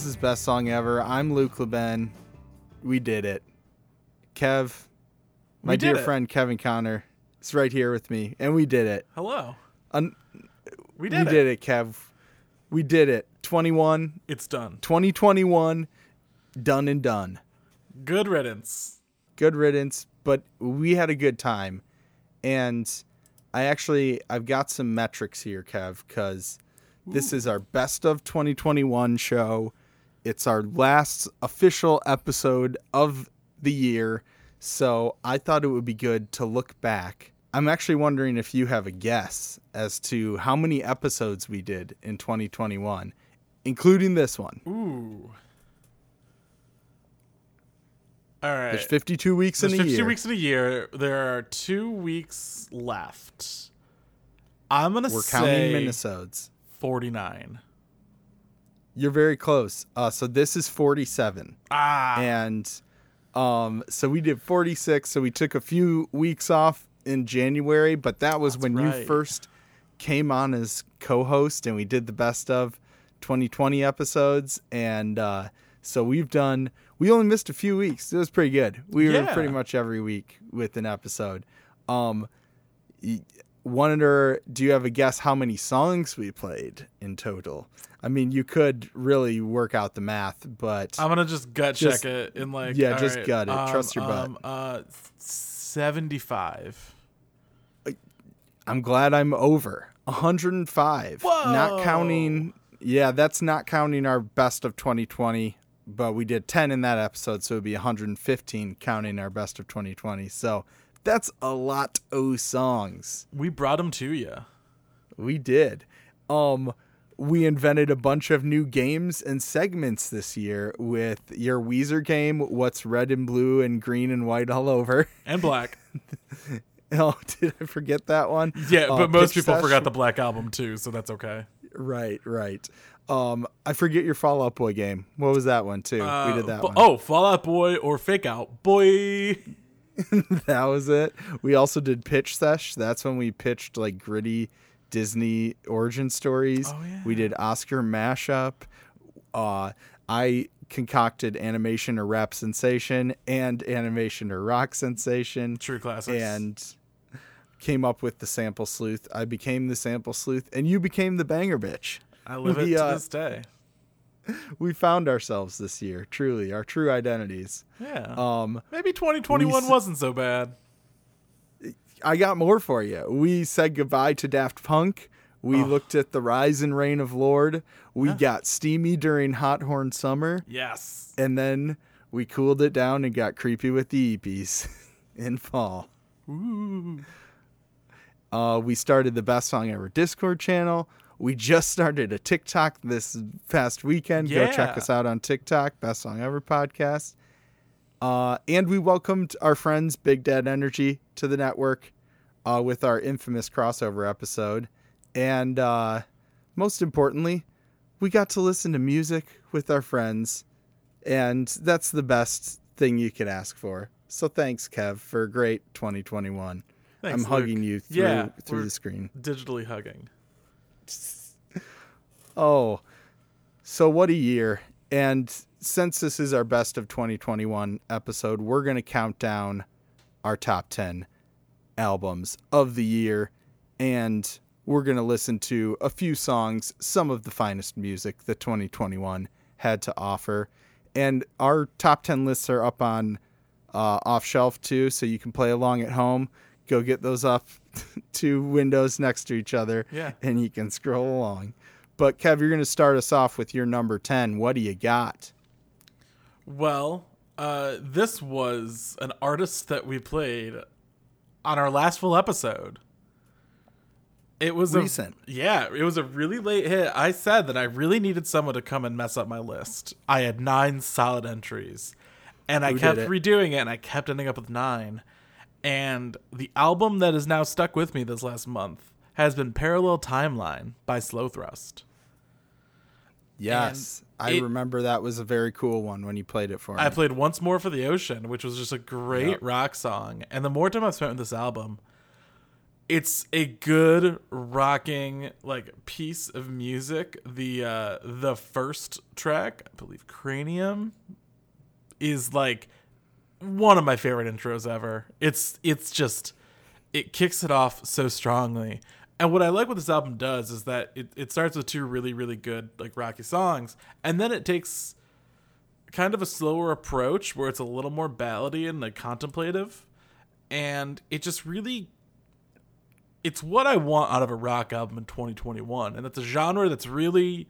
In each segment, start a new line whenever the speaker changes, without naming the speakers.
This is best song ever. I'm Luke Leben. We did it. Kev, my dear
it.
friend Kevin Connor, is right here with me, and we did it.
Hello.
Un-
We did
we
it.
did it, Kev. We did it. 21,
It's done.
2021, done and done.
Good riddance.
Good riddance, but we had a good time. And I actually I've got some metrics here, Kev, because this is our best of 2021 show. It's our last official episode of the year. So I thought it would be good to look back. I'm actually wondering if you have a guess as to how many episodes we did in 2021, including this one.
Ooh. All right.
There's 52 weeks
There's
in a
52
year.
weeks in a year. There are two weeks left. I'm gonna
We're
say
counting Minnesotes.
49.
You're very close. Uh, so this is 47.
Ah.
and um so we did 46 so we took a few weeks off in january but that was when you first came on as co-host and we did the best of 2020 episodes and uh so we've done we only missed a few weeks it was pretty good we were pretty much every week with an episode um wonder do you have a guess how many songs we played in total i mean you could really work out the math but
I'm gonna just gut
Just-
check it in like
yeah, just
right,
gut it.
um,
Trust your butt.
um, Uh, 75.
I'm glad I'm over 105. Not counting. Yeah, that's not counting our best of 2020, but we did 10 in that episode, so it'd be 115 counting our best of 2020. So that's a lot of songs.
We brought them to you.
We did. Um, we invented a bunch of new games and segments this year with your Weezer game, What's Red and Blue and Green and White All Over.
And black.
Oh, did I forget that one?
Yeah,
Uh,
but most
Pitch
people
Sesh.
forgot the black album too, so that's okay.
Right, right. Um, I forget your Fall Out Boy game. What was that one too? we
Uh,
did that
but-
one.
Oh, Fallout Boy or Fake Out Boy.
that was it. We also did Pitch Sesh. That's when we pitched like gritty Disney origin stories.
Oh, yeah.
We did Oscar mashup. Uh, I concocted animation or rap sensation and animation or rock sensation.
True classics.
and came up with the sample sleuth. I became the sample sleuth, and you became the banger bitch.
I live it to
uh,
this day.
We found ourselves this year, truly, our true identities.
Yeah.
Um,
Maybe 2021
we
wasn't so bad.
I got more for you. We said goodbye to Daft Punk. We looked at the rise and reign of Lorde. We got steamy during Hot Horn Summer,
Yes.
and then we cooled it down and got creepy with the EPs in fall.
Ooh.
Uh, we started the best song ever Discord channel. We just started a TikTok this past weekend. Go check us out on TikTok, Best Song Ever podcast. Uh, and we welcomed our friends Big Dad Energy to the network uh, with our infamous crossover episode. And uh, most importantly, we got to listen to music with our friends. And that's the best thing you could ask for. So thanks, Kev, for a great 2021.
Thanks,
I'm hugging
Luke.
you through
Yeah,
through the screen.
Digitally hugging.
Oh, so what a year! And since this is our best of 2021 episode, we're gonna count down our top 10 albums of the year, and we're gonna listen to a few songs, some of the finest music that 2021 had to offer. And our top 10 lists are up on uh, off shelf too, so you can play along at home. Go get those up two windows next to each other,
Yeah.
and you can scroll along. But Kev, you're going to start us off with your number 10. What do you got?
Well, uh, this was an artist that we played on our last full episode. It was
Recent.
A, yeah, it was a really late hit. I said that I really needed someone to come and mess up my list. I had nine solid entries, and I kept
it?
redoing it, and I kept ending up with nine. And the album that has now stuck with me this last month has been Parallel Timeline by Slow Thrust.
Yes. I
it-
remember that was a very cool one when you played it for me.
I played Once More for the Ocean, which was just a great
Yep.
rock song. And the more time I've spent with this album, it's a good rocking like piece of music. The uh the first track, I believe Cranium is like one of my favorite intros ever. It's it's just it kicks it off so strongly. And what I like what this album does is that it, it starts with two really, really good like rocky songs, and then it takes kind of a slower approach where it's a little more ballady and like contemplative. And it just really it's what I want out of a rock album in 2021. And it's a genre that's really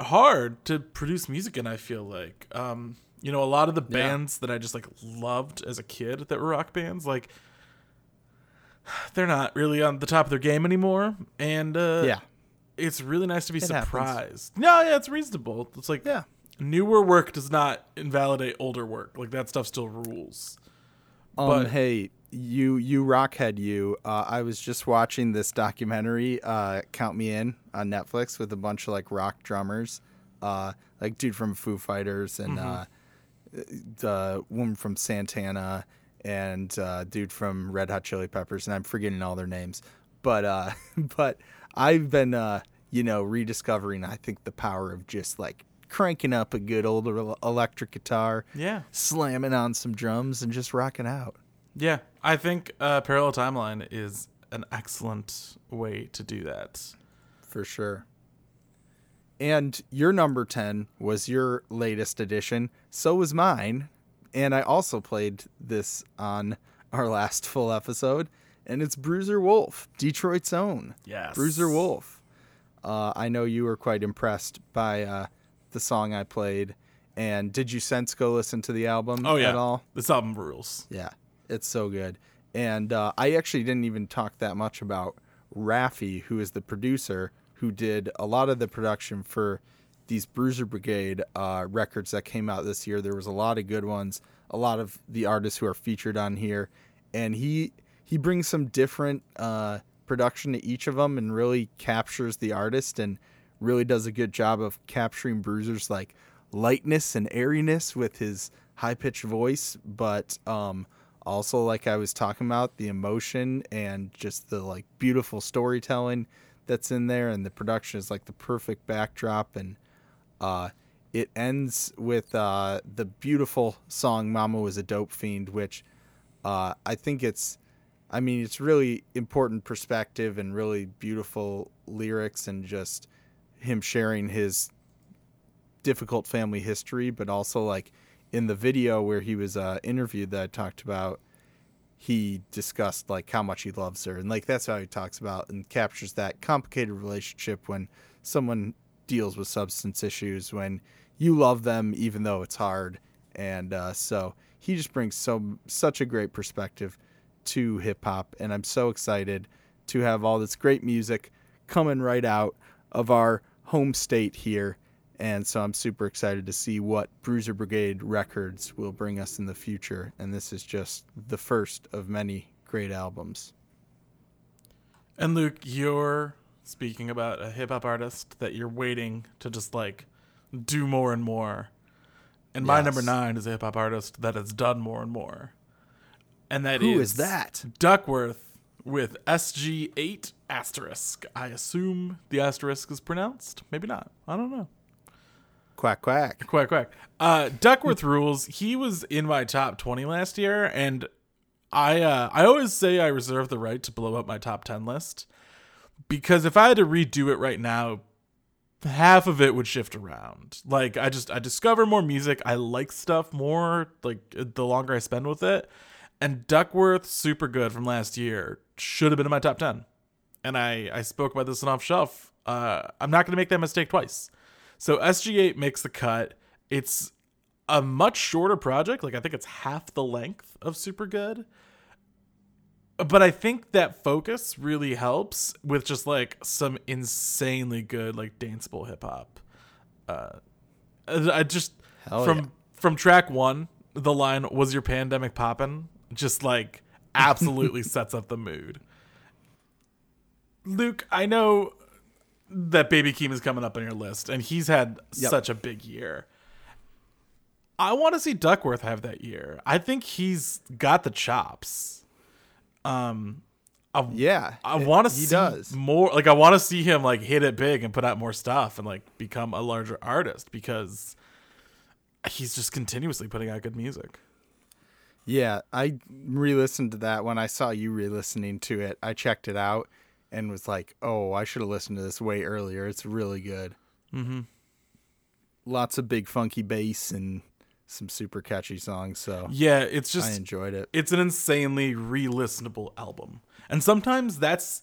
hard to produce music in, I feel like. Um, you know, a lot of the
Yeah.
bands that I just like loved as a kid that were rock bands, like they're not really on the top of their game anymore. And uh
yeah.
it's really nice to be
It happens.
surprised. No, yeah, it's reasonable. It's like
Yeah.
newer work does not invalidate older work. Like that stuff still rules.
Um,
But-
hey, you, you rockhead, you. Uh, I was just watching this documentary, uh, "Count Me In" on Netflix with a bunch of like rock drummers, uh, like dude from Foo Fighters and uh, the woman from Santana and uh, dude from Red Hot Chili Peppers, and I'm forgetting all their names. But uh, but I've been uh, you know rediscovering I think the power of just like cranking up a good old electric guitar,
Yeah.
slamming on some drums, and just rocking out.
Yeah. I think uh, Parallel Timeline is an excellent way to do that.
For sure. And your number 10 was your latest edition. So was mine. And I also played this on our last full episode. And it's Bruiser Wolf, Detroit's own.
Yes.
Bruiser Wolf. Uh, I know you were quite impressed by uh, the song I played. And did you sense go listen to the album
Oh yeah.
at all?
This album rules.
Yeah, it's so good. And uh, I actually didn't even talk that much about Raphy, who is the producer who did a lot of the production for these Bruiser Brigade uh, records that came out this year. There was a lot of good ones, a lot of the artists who are featured on here, and he he brings some different uh, production to each of them and really captures the artist and really does a good job of capturing Bruiser's like lightness and airiness with his high pitched voice, but um, also like I was talking about the emotion and just the like beautiful storytelling that's in there, and the production is like the perfect backdrop, and uh, it ends with uh, the beautiful song "Mama Was a Dope Fiend," which uh, I think it's. I mean, it's really important perspective and really beautiful lyrics, and just him sharing his difficult family history, but also like in the video where he was uh, interviewed that I talked about, he discussed like how much he loves her, and like that's how he talks about and captures that complicated relationship when someone deals with substance issues, when you love them even though it's hard, and uh, so he just brings so such a great perspective to hip hop, and I'm so excited to have all this great music coming right out of our home state here. And so I'm super excited to see what Bruiser Brigade Records will bring us in the future. And this is just the first of many great albums.
And Luke, you're speaking about a hip hop artist that you're waiting to just like do more and more. And my
Yes.
number nine is a hip hop artist that has done more and more. And that is
Who is that?
Duckwrth with SG8 asterisk. I assume the asterisk is pronounced. Maybe not. I don't know.
Quack quack.
Quack quack. Uh, Duckwrth rules. He was in my top twenty last year, and I uh, I always say I reserve the right to blow up my top ten list because if I had to redo it right now, half of it would shift around. Like I just I discover more music. I like stuff more. Like the longer I spend with it, and Duckwrth super good from last year should have been in my top ten. And I I spoke about this in off shelf. Uh, I'm not going to make that mistake twice. So SG8 makes the cut. It's a much shorter project. Like I think it's half the length of Super Good. But I think that focus really helps with just like some insanely good like danceable hip hop. Uh, I just
Hell
from
yeah.
from track one, the line "Was your pandemic poppin'?" just like absolutely sets up the mood. Luke, I know that Baby Keem is coming up on your list, and he's had
Yep.
such a big year. I want to see Duckwrth have that year. I think he's got the chops. Um, I,
Yeah,
I want to see
does.
more. Like I want to see him like hit it big and put out more stuff and like become a larger artist because he's just continuously putting out good music.
Yeah, I re-listened to that when I saw you re-listening to it. I checked it out and was like, "Oh, I should have listened to this way earlier. It's really good."
Mm-hmm.
Lots of big funky bass and some super catchy songs. So
Yeah, it's just I
enjoyed it.
it's an insanely re-listenable album, and sometimes that's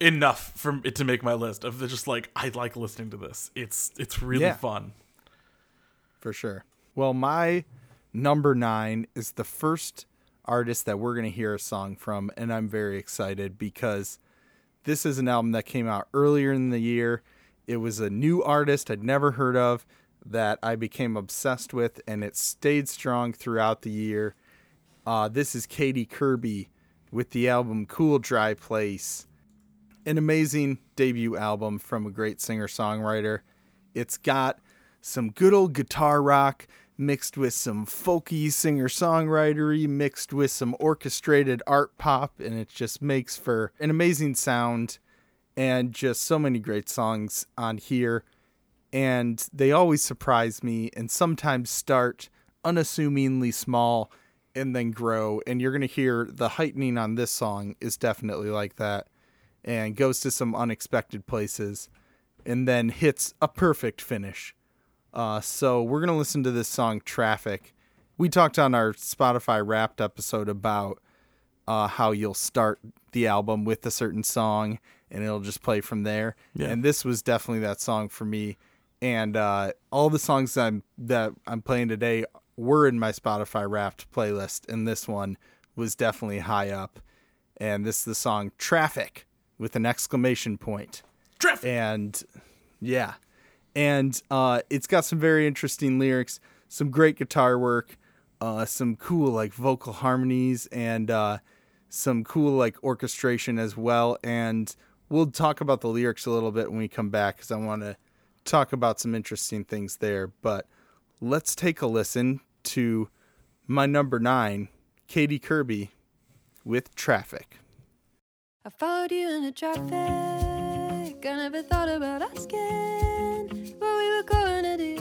enough for it to make my list of just like I like listening to this. It's it's really
Yeah.
fun.
for sure. Well, my number nine is the first artist that we're going to hear a song from, and I'm very excited because this is an album that came out earlier in the year. It was a new artist I'd never heard of that I became obsessed with, and it stayed strong throughout the year. Uh, this is Katy Kirby with the album Cool Dry Place, an amazing debut album from a great singer songwriter. It's got some good old guitar rock mixed with some folky singer songwritery mixed with some orchestrated art pop and it just makes for an amazing sound and just so many great songs on here. And they always surprise me and sometimes start unassumingly small and then grow. And you're going to hear the heightening on this song is definitely like that and goes to some unexpected places and then hits a perfect finish uh, so we're gonna listen to this song "Traffic." We talked on our Spotify Wrapped episode about uh, how you'll start the album with a certain song and it'll just play from there.
Yeah.
And this was definitely that song for me. And uh, all the songs that I'm that I'm playing today were in my Spotify Wrapped playlist, and this one was definitely high up. And this is the song "Traffic" with an exclamation point
Traffic.
and yeah and uh, it's got some very interesting lyrics some great guitar work uh, some cool like vocal harmonies and uh, some cool like orchestration as well. And we'll talk about the lyrics a little bit when we come back because i want to talk about some interesting things there. But let's take a listen to my number nine katy kirby with traffic.
I followed you into traffic. I never thought about asking were to do.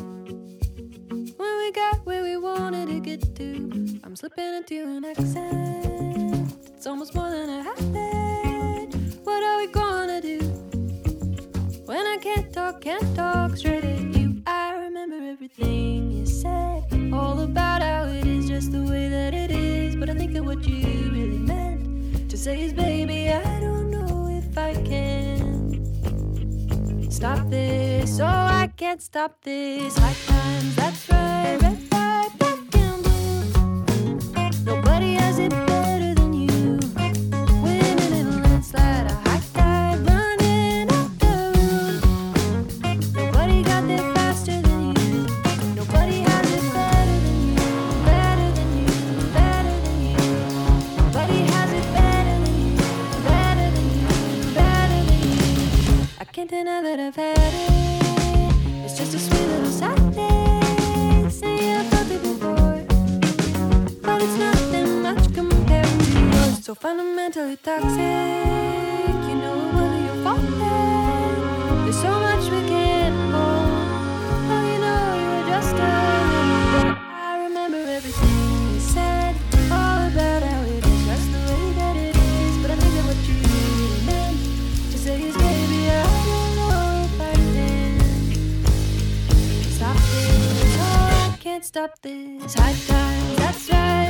When we got where we wanted to get to, I'm slipping into an accent. It's almost more than a habit. What are we gonna do? When I can't talk, can't talk straight at you. I remember everything you said, all about how it is just the way that it is. But I think that what you really meant to say is, baby, I don't know if I can stop this. Oh, I can't stop this. High times, that's right. Red light, black and blue. Nobody has it can't deny that I've had it. It's just a sweet little sadness. Say I've felt it before, but it's nothing much compared to yours. So fundamentally toxic. You know whether you're falling. There's so much we can't can't stop this. High times, that's right.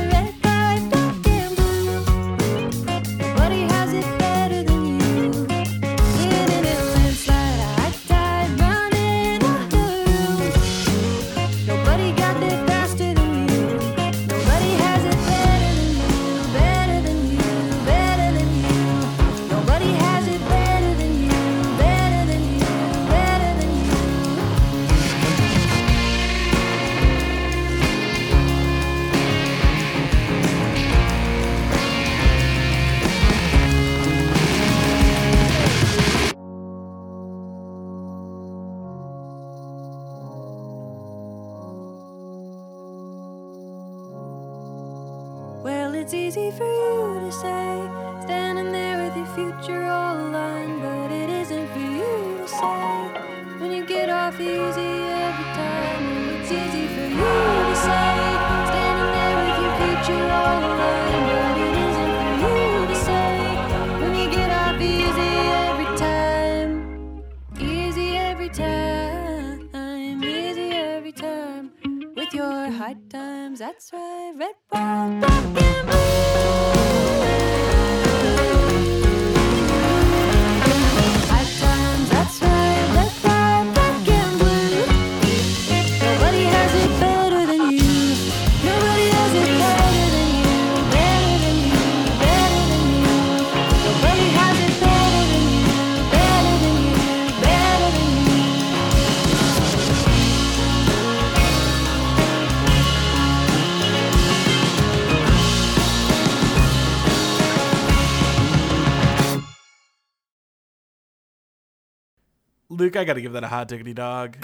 Luke, I got to give that a hot diggity dog.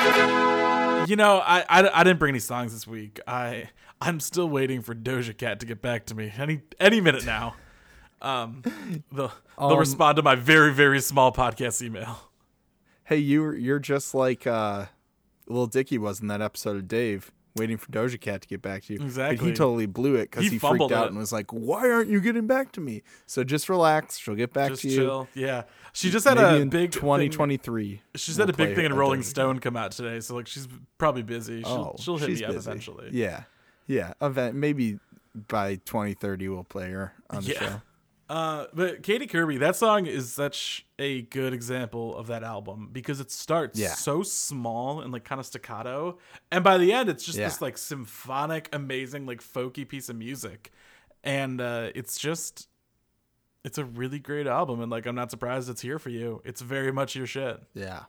You know, I, I, I didn't bring any songs this week. I I'm still waiting for Doja Cat to get back to me any any minute now. Um, they'll they'll
Um,
respond to my very very small podcast email.
Hey, you you're just like uh, Lil Dicky was in that episode of Dave, waiting for Doja Cat to get back to you. But
Exactly.
he totally blew it because
He
he, freaked out
it.
and was like, "Why aren't you getting back to me?" So just relax. She'll get back
Just
to you.
Yeah, she just had
Maybe
a big thing-
2023.
She's
we'll
had a big thing in Rolling Stone come out today, so like she's probably busy. She'll
Oh,
she'll hit me up
busy.
eventually.
Yeah, yeah. Event maybe by 2030 we'll play her on the
Yeah.
show.
Uh, but Katy Kirby, that song is such a good example of that album because it starts
Yeah.
so small and like kind of staccato, and by the end, it's just
Yeah.
this like symphonic, amazing, like folky piece of music, and uh, it's just, it's a really great album, and like I'm not surprised it's here for you. It's very much your shit.
Yeah.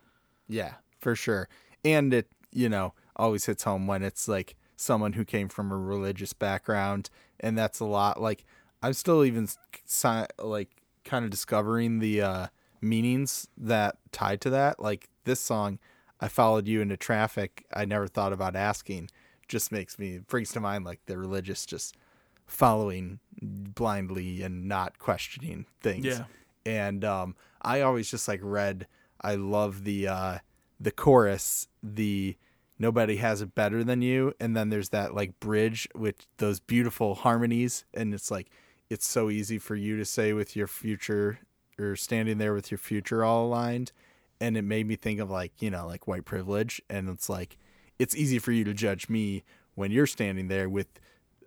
Yeah, for sure. And it, you know, always hits home when it's like someone who came from a religious background. And that's a lot. Like, I'm still even si- like kind of discovering the uh, meanings that tied to that. Like, this song, I followed you into traffic. I never thought about asking. Just makes me, brings to mind like the religious just following blindly and not questioning things
Yeah.
and um, I always just like read. I love the uh, the chorus, the nobody has it better than you, and then there's that like bridge with those beautiful harmonies, and it's like it's so easy for you to say with your future or standing there with your future all aligned, and it made me think of like you know like white privilege, and it's like it's easy for you to judge me when you're standing there with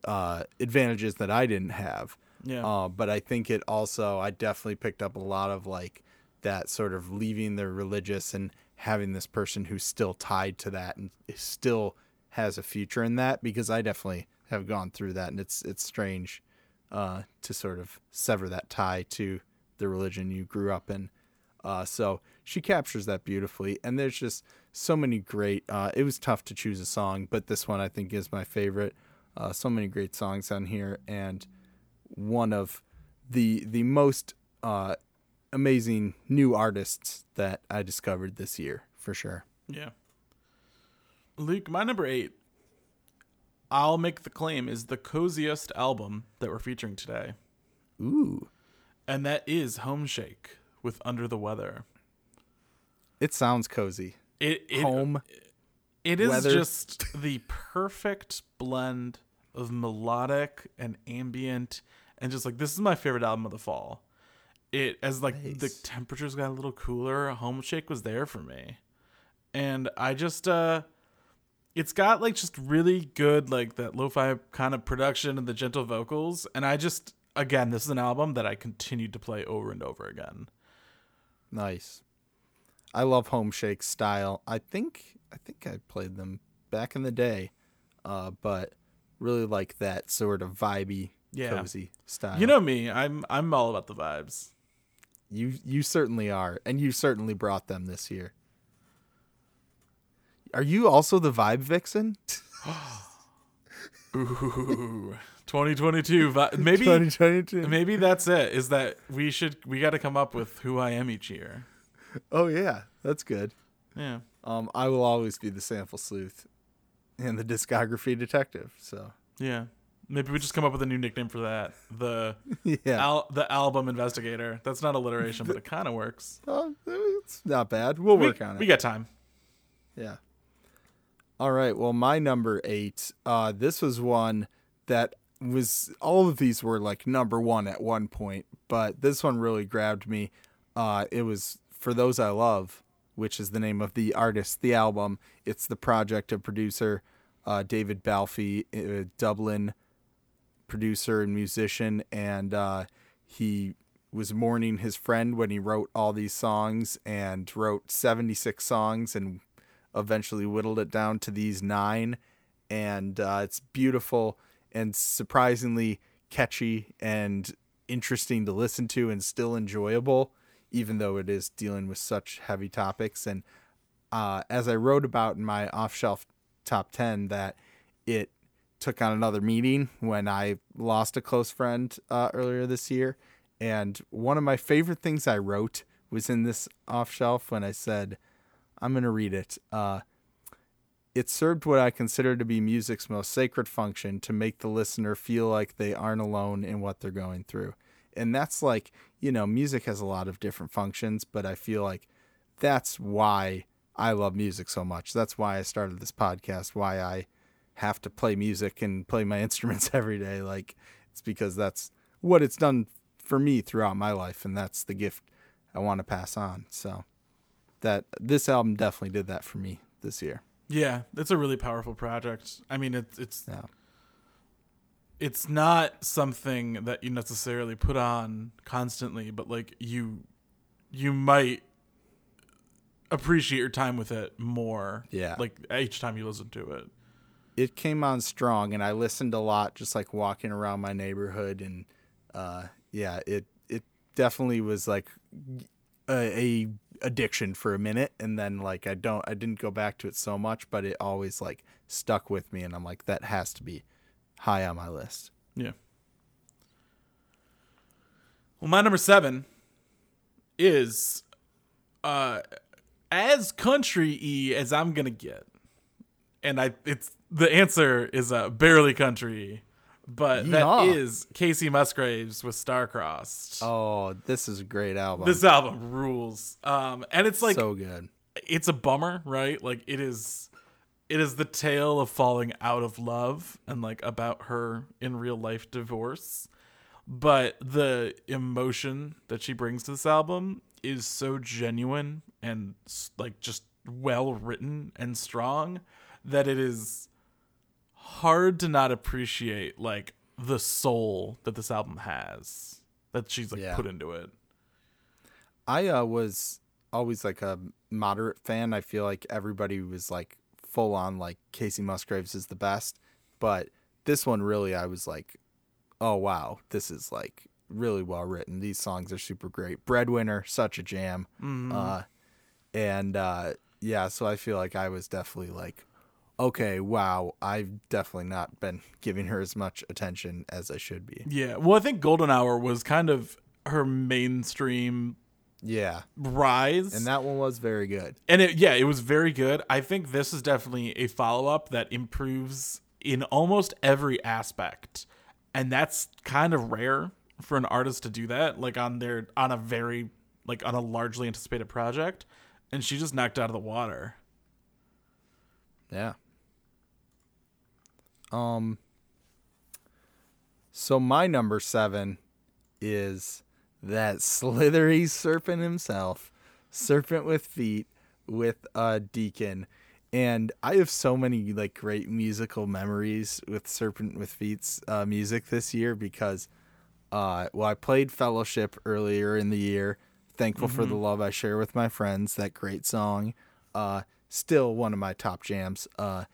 uh, advantages that I didn't have.
Yeah.
Uh, but I think it also, I definitely picked up a lot of like that sort of leaving the religious and having this person who's still tied to that and still has a future in that because I definitely have gone through that and it's it's strange uh, to sort of sever that tie to the religion you grew up in. Uh, so she captures that beautifully, and there's just so many great. Uh, it was tough to choose a song, but this one I think is my favorite. Uh, so many great songs on here, and one of the the most uh, amazing new artists that I discovered this year for sure.
Yeah. Luke, my number eight, I'll make the claim, is the coziest album that we're featuring today.
Ooh,
And that is Homeshake with Under the Weather.
it sounds cozy.
It, it
Home.
It is
weather.
just the perfect blend of melodic and ambient and just like this is my favorite album of the fall. It as like the temperatures got a little cooler, Homeshake was there for me. And I just uh it's got like just really good like that lo-fi kind of production and the gentle vocals and I just again this is an album that I continued to play over and over again.
Nice. I love Home Shake style. I think I think I played them back in the day, uh, but really like that sort of vibey,
Yeah.
cozy style.
You know me, I'm I'm all about the vibes.
you you certainly are, and you certainly brought them this year. Are you also the vibe vixen?
Ooh, 2022. vi- Maybe
2022.
maybe that's it. Is that we should we got to come up with who I am each year.
Oh yeah, that's good.
Yeah.
Um, I will always be the sample sleuth and the discography detective. So
Yeah. Maybe we just come up with a new nickname for that. The
yeah.
al- the album investigator. That's not alliteration, but it kind of works.
Oh, it's not bad. We'll
We,
work on it.
we got time.
Yeah. All right. Well, my number eight. Uh, this was one that was all of these were like number one at one point, but this one really grabbed me. Uh, it was for those I love, which is the name of the artist, the album. It's the project of producer uh, David Balfe, a Dublin producer and musician, and uh, he was mourning his friend when he wrote all these songs and wrote 76 songs and eventually whittled it down to these nine. And uh, it's beautiful and surprisingly catchy and interesting to listen to and still enjoyable, even though it is dealing with such heavy topics. And uh, as I wrote about in my off shelf top 10, that it took on another meaning when I lost a close friend uh, earlier this year. And one of my favorite things I wrote was in this off shelf when I said, I'm going to read it. Uh, it served what I consider to be music's most sacred function to make the listener feel like they aren't alone in what they're going through. And that's like, you know, music has a lot of different functions, but I feel like that's why I love music so much. That's why I started this podcast, why I have to play music and play my instruments every day. Like, it's because that's what it's done for me throughout my life, and that's the gift I want to pass on. So, that this album definitely did that for me this year.
Yeah, it's a really powerful project. I mean, it's it's
Yeah.
It's not something that you necessarily put on constantly, but like you you might appreciate your time with it more.
Yeah.
Like each time you listen to it.
it came on strong and I listened a lot just like walking around my neighborhood and uh yeah it it definitely was like a, a addiction for a minute and then like I don't I didn't go back to it so much but it always like stuck with me and I'm like that has to be high on my list.
Yeah. Well, my number seven is uh as country y as I'm gonna get, and I it's the answer is uh barely country, but that
Yeehaw.
is Kacey Musgraves with Starcrossed.
Oh, this is a great album.
This album rules. Um, and it's like
so good.
it's a bummer, right? Like it is it is the tale of falling out of love and like about her in real life divorce. But the emotion that she brings to this album is so genuine and like just well written and strong that it is hard to not appreciate like the soul that this album has that she's like
Yeah.
put into it.
I uh, was always like a moderate fan. I feel like everybody was like full on like Kacey Musgraves is the best, but this one really I was like, oh wow, this is like really well written. These songs are super great. Breadwinner, such a jam. Uh, and uh, yeah, so I feel like I was definitely like, okay, wow, I've definitely not been giving her as much attention as I should be.
Yeah. Well, I think Golden Hour was kind of her mainstream
Yeah,
rise.
and that one was very good.
and it yeah, it was very good. I think this is definitely a follow-up that improves in almost every aspect. And that's kind of rare for an artist to do that like on their on a very like on a largely anticipated project and she just knocked out of the water.
Yeah. Um so my number 7 is that slithery serpent himself, serpent with feet with a deacon. And I have so many like great musical memories with Serpent with Feet's uh, music this year because uh, well, I played Fellowship earlier in the year. Thankful for the love I share with my friends. That great song. Uh, still one of my top jams. Uh,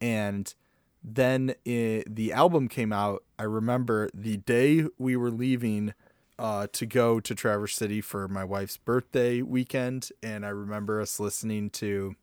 and then i the album came out. I remember the day we were leaving uh, to go to Traverse City for my wife's birthday weekend. And I remember us listening to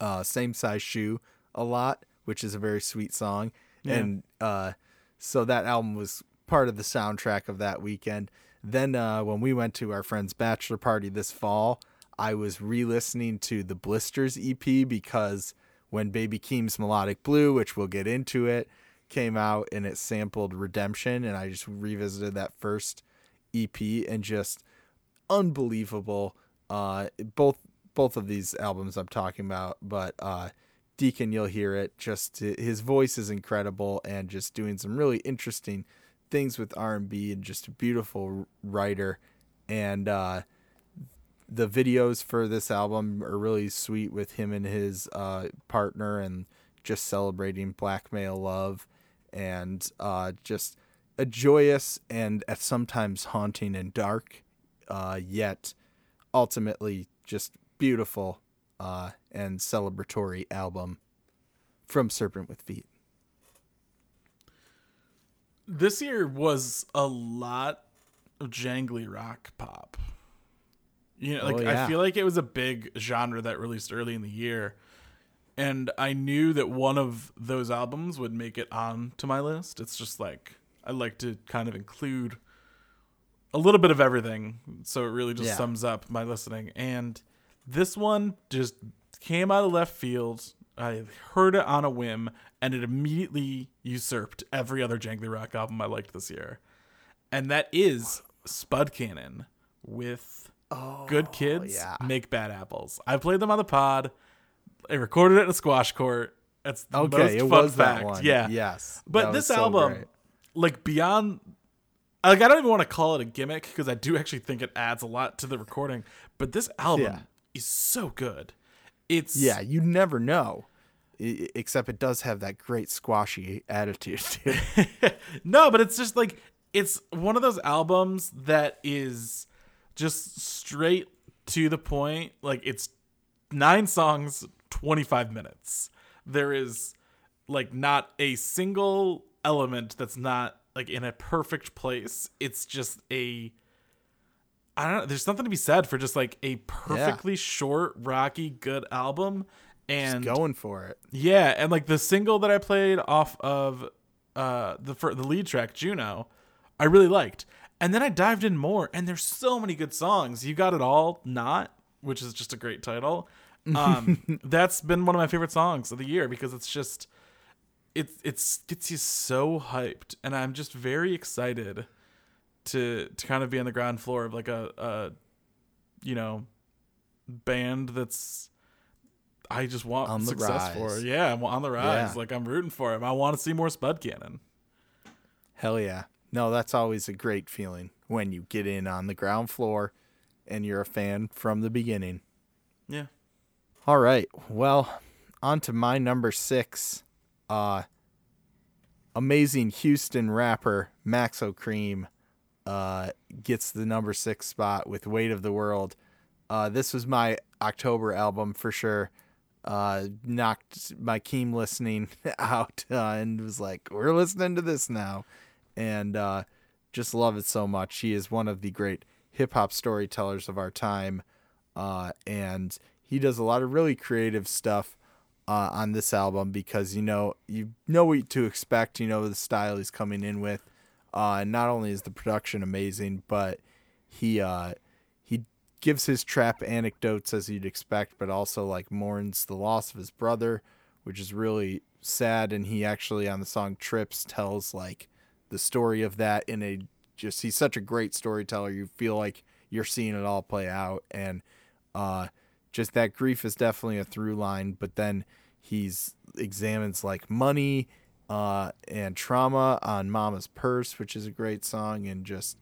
uh, Same Size Shoe a lot, which is a very sweet song.
Yeah.
And uh, so that album was part of the soundtrack of that weekend. Then uh, when we went to our friend's bachelor party this fall, I was re-listening to the Blisters EP because when Baby Keem's Melodic Blue, which we'll get into it, came out and it sampled Redemption, and I just revisited that first EP and just unbelievable. Uh, both both of these albums I'm talking about, but uh, Deacon, you'll hear it. Just his voice is incredible, and just doing some really interesting things with R&B, and just a beautiful writer. And uh, the videos for this album are really sweet with him and his uh, partner, and just celebrating blackmail love, and uh, just a joyous and at sometimes haunting and dark, uh, yet ultimately just beautiful uh, and celebratory album from Serpent with Feet.
This year was a lot of jangly rock pop. You know, like
Oh, yeah.
I feel like it was a big genre that released early in the year. And I knew that one of those albums would make it on to my list. It's just like I like to kind of include a little bit of everything. So it really just
Yeah.
sums up my listening. And this one just came out of left field. I heard it on a whim, and it immediately usurped every other Jangly Rock album I liked this year. And that is Spud Cannon with oh, Good Kids
yeah.
Make Bad Apples. I played them on the pod. I recorded it in a squash court. That's the
Okay,
most
it
fun
was
fact.
that one.
Yeah.
Yes.
But this
so
album,
great.
Like beyond, like I don't even want to call it a gimmick because I do actually think it adds a lot to the recording. But this album
Yeah.
is so good. It's
Yeah, you never know. I- Except it does have that great squashy attitude to it.
no, but it's just like it's one of those albums that is just straight to the point. Like it's nine songs, 25 minutes. There is like not a single element that's not like in a perfect place. It's just a I don't know, there's something to be said for just like a perfectly short, rocky, good album. And
Going for it.
yeah, and like the single that I played off of uh the fir- the lead track Juno, I really liked. And then I dived in more and there's so many good songs. You got it all, not, which is just a great title. Um that's been one of my favorite songs of the year because it's just it it's gets you so hyped and I'm just very excited to to kind of be on the ground floor of like a a you know band that's I just want
On
success for. Yeah, I'm on the rise.
Yeah.
Like I'm rooting for him. I want to see more Spud Cannon.
Hell yeah. No, that's always a great feeling when you get in on the ground floor and you're a fan from the beginning.
Yeah.
All right. Well, on to my number six. Uh amazing Houston rapper Maxo Kream uh gets the number six spot with Weight of the World. Uh this was my October album for sure. Uh knocked my Keem listening out uh, and was like, We're listening to this now. And uh just love it so much. He is one of the great hip hop storytellers of our time uh, and he does a lot of really creative stuff uh, on this album because you know you know what to expect. You know the style he's coming in with, uh, not only is the production amazing, but he uh, he gives his trap anecdotes as you'd expect, but also like mourns the loss of his brother, which is really sad. And he actually on the song "Trips" tells like the story of that in a just he's such a great storyteller. You feel like you're seeing it all play out, and uh, just that grief is definitely a through line. But then he's examines like money uh, and trauma on Mama's Purse, which is a great song, and just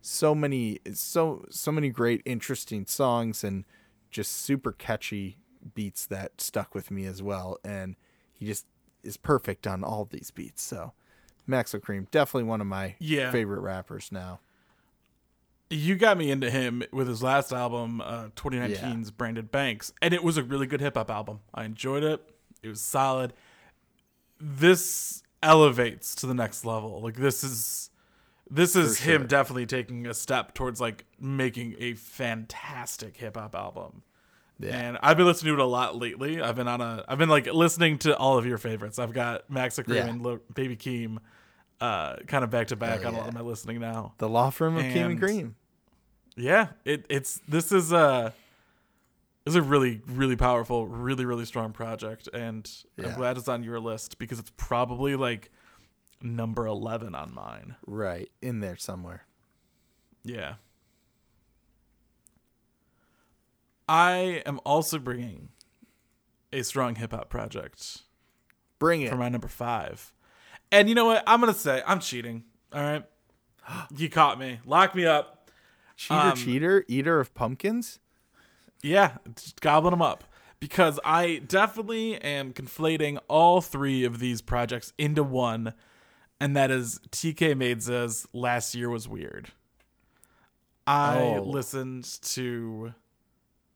so many so so many great interesting songs and just super catchy beats that stuck with me as well. And he just is perfect on all these beats. So Maxo Kream, definitely one of my
Yeah.
favorite rappers now.
You got me into him with his last album, uh, 2019's Brandon Banks, and it was a really good hip hop album. I enjoyed it. It was solid. This elevates to the next level. Like this is this is him definitely taking a step towards like making a fantastic hip hop album.
Yeah.
And I've been listening to it a lot lately. I've been on a I've been like listening to all of your favorites. I've got Max Cream
Yeah.
and Lil- Baby Keem uh kind of back to back
Hell
on a lot of my listening now.
The Law Firm of Keem
And-
and Cream.
Yeah, it it's this is a this is a really really powerful, really really strong project, and I'm glad it's on your list because it's probably like number 11 on mine.
Right in there somewhere.
Yeah. I am also bringing a strong hip hop project
Bring it.
for my number five. And you know what? I'm going to say I'm cheating. All right. You caught me. Lock me up.
Cheater,
um,
cheater, eater of pumpkins.
Yeah, just gobbling them up. Because I definitely am conflating all three of these projects into one, and that is Tkay Maidza's Last Year Was Weird. I
Oh.
listened to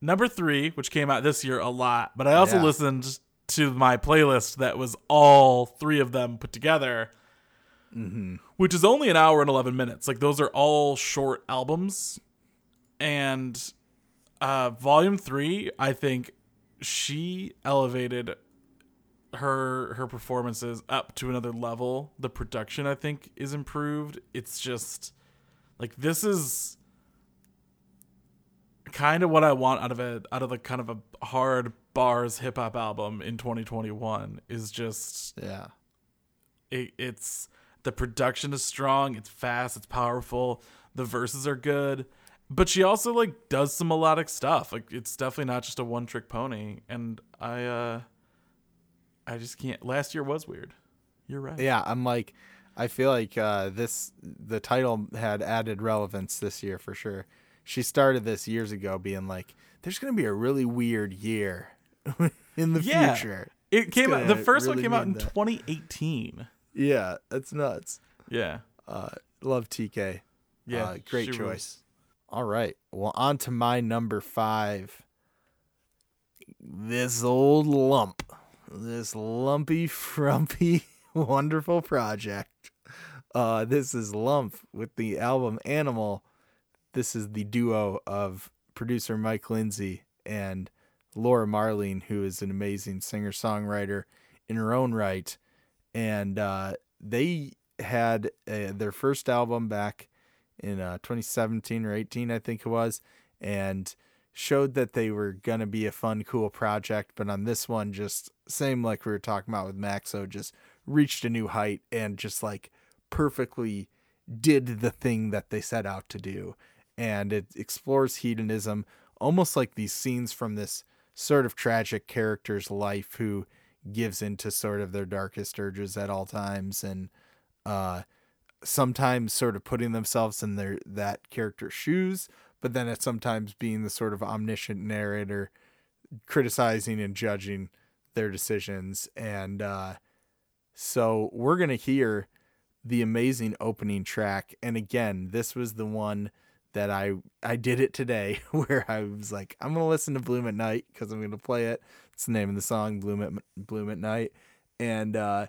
number three, which came out this year a lot, but I also
Yeah.
listened to my playlist that was all three of them put together, which is only an hour and 11 minutes. Like, those are all short albums. And uh, volume three, I think she elevated her her performances up to another level. The production, I think, is improved. It's just like this is kind of what I want out of it, out of the kind of a hard bars hip hop album in 2021. Is just
Yeah.
it, it's the production is strong it's fast it's powerful the verses are good but she also like does some melodic stuff like it's definitely not just a one trick pony and i uh i just can't last year was weird you're right
Yeah, I'm like, I feel like uh, this the title had added relevance this year for sure. She started this years ago, being like, "There's gonna be a really weird year in the
Yeah.
future."
it came out the first one came out in
that.
2018
Yeah, that's nuts.
yeah
Uh, love Tkay.
yeah
Uh, great
rules.
choice. All right. Well, on to my number five. This old lump. This lumpy, frumpy, wonderful project. Uh, this is Lump with the album Animal. This is the duo of producer Mike Lindsay and Laura Marling, who is an amazing singer songwriter in her own right. And uh, they had uh, their first album back in uh, 2017 or 18, I think it was, and showed that they were going to be a fun, cool project. But on this one, just same like we were talking about with Maxo, just reached a new height and just like perfectly did the thing that they set out to do. And it explores hedonism, almost like these scenes from this sort of tragic character's life who gives into sort of their darkest urges at all times and uh sometimes sort of putting themselves in their that character's shoes, but then at sometimes being the sort of omniscient narrator criticizing and judging their decisions. And uh so we're gonna hear the amazing opening track. And again, this was the one that I I did it today where I was like, I'm gonna listen to Bloom at Night because I'm gonna play it. It's the name of the song, Bloom at Bloom at Night, and uh,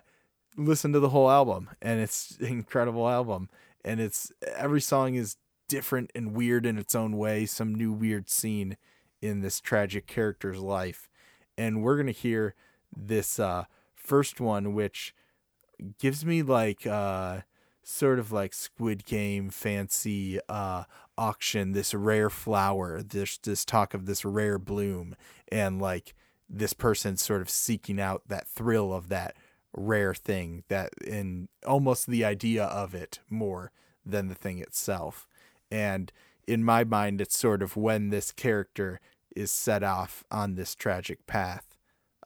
listen to the whole album. And it's an incredible album. And it's every song is different and weird in its own way. Some new weird scene in this tragic character's life. And we're gonna hear this uh, first one, which gives me like uh sort of like squid game fancy uh auction this rare flower this this talk of this rare bloom and like this person sort of seeking out that thrill of that rare thing that in almost the idea of it more than the thing itself. And in my mind it's sort of when this character is set off on this tragic path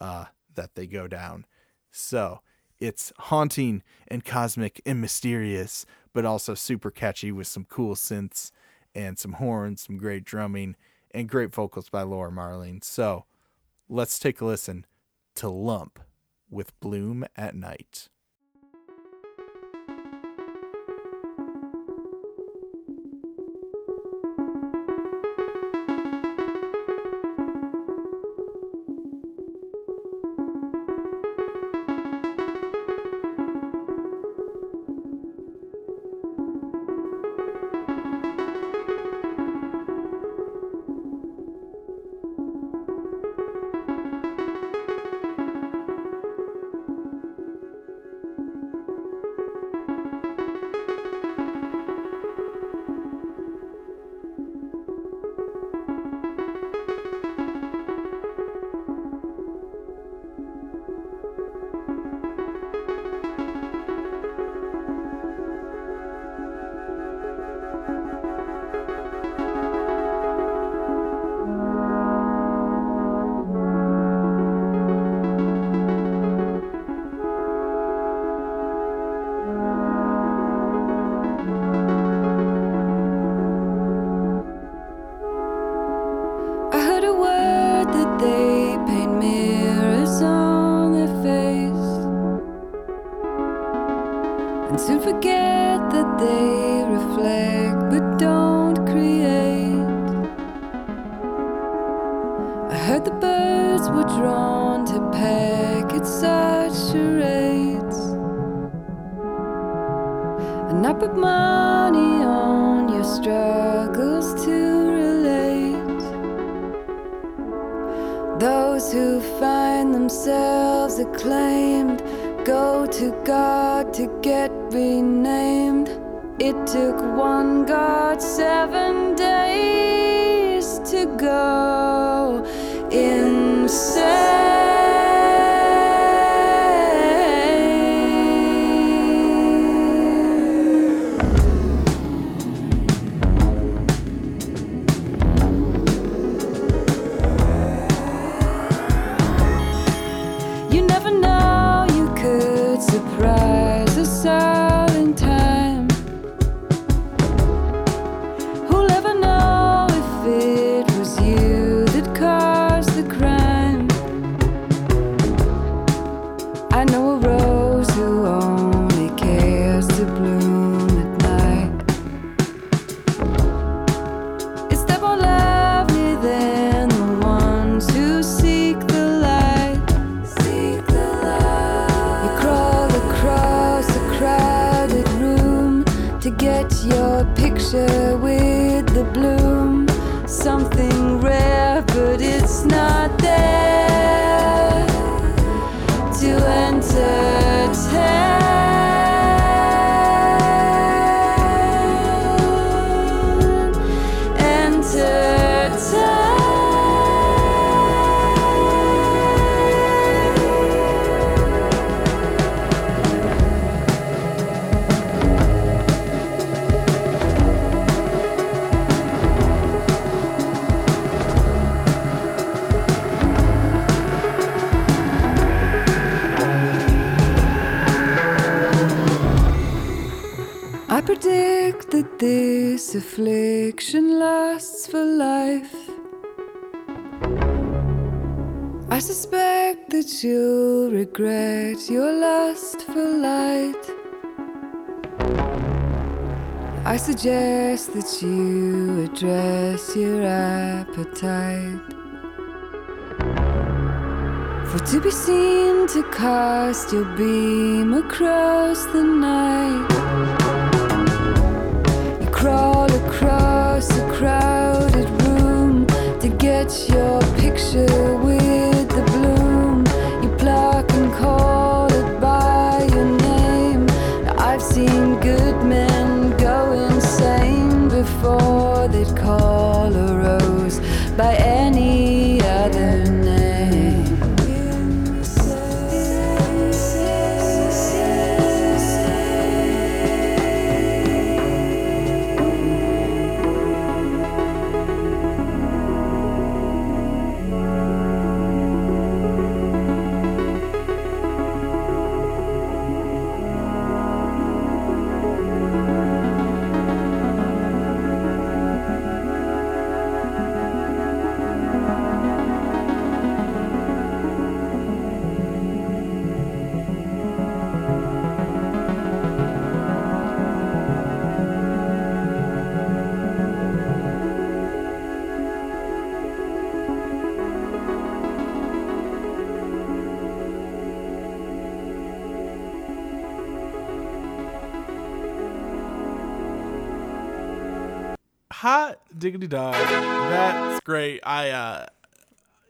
uh that they go down. So it's haunting and cosmic and mysterious, but also super catchy with some cool synths and some horns, some great drumming, and great vocals by Laura Marling. So let's take a listen to Lump with Bloom at Night.
That you'll regret your lust for light. I suggest that you address your appetite. For to be seen to cast your beam across the night. You crawl across a crowded room to get your picture with. You pluck
Hot diggity dog. That's great. I uh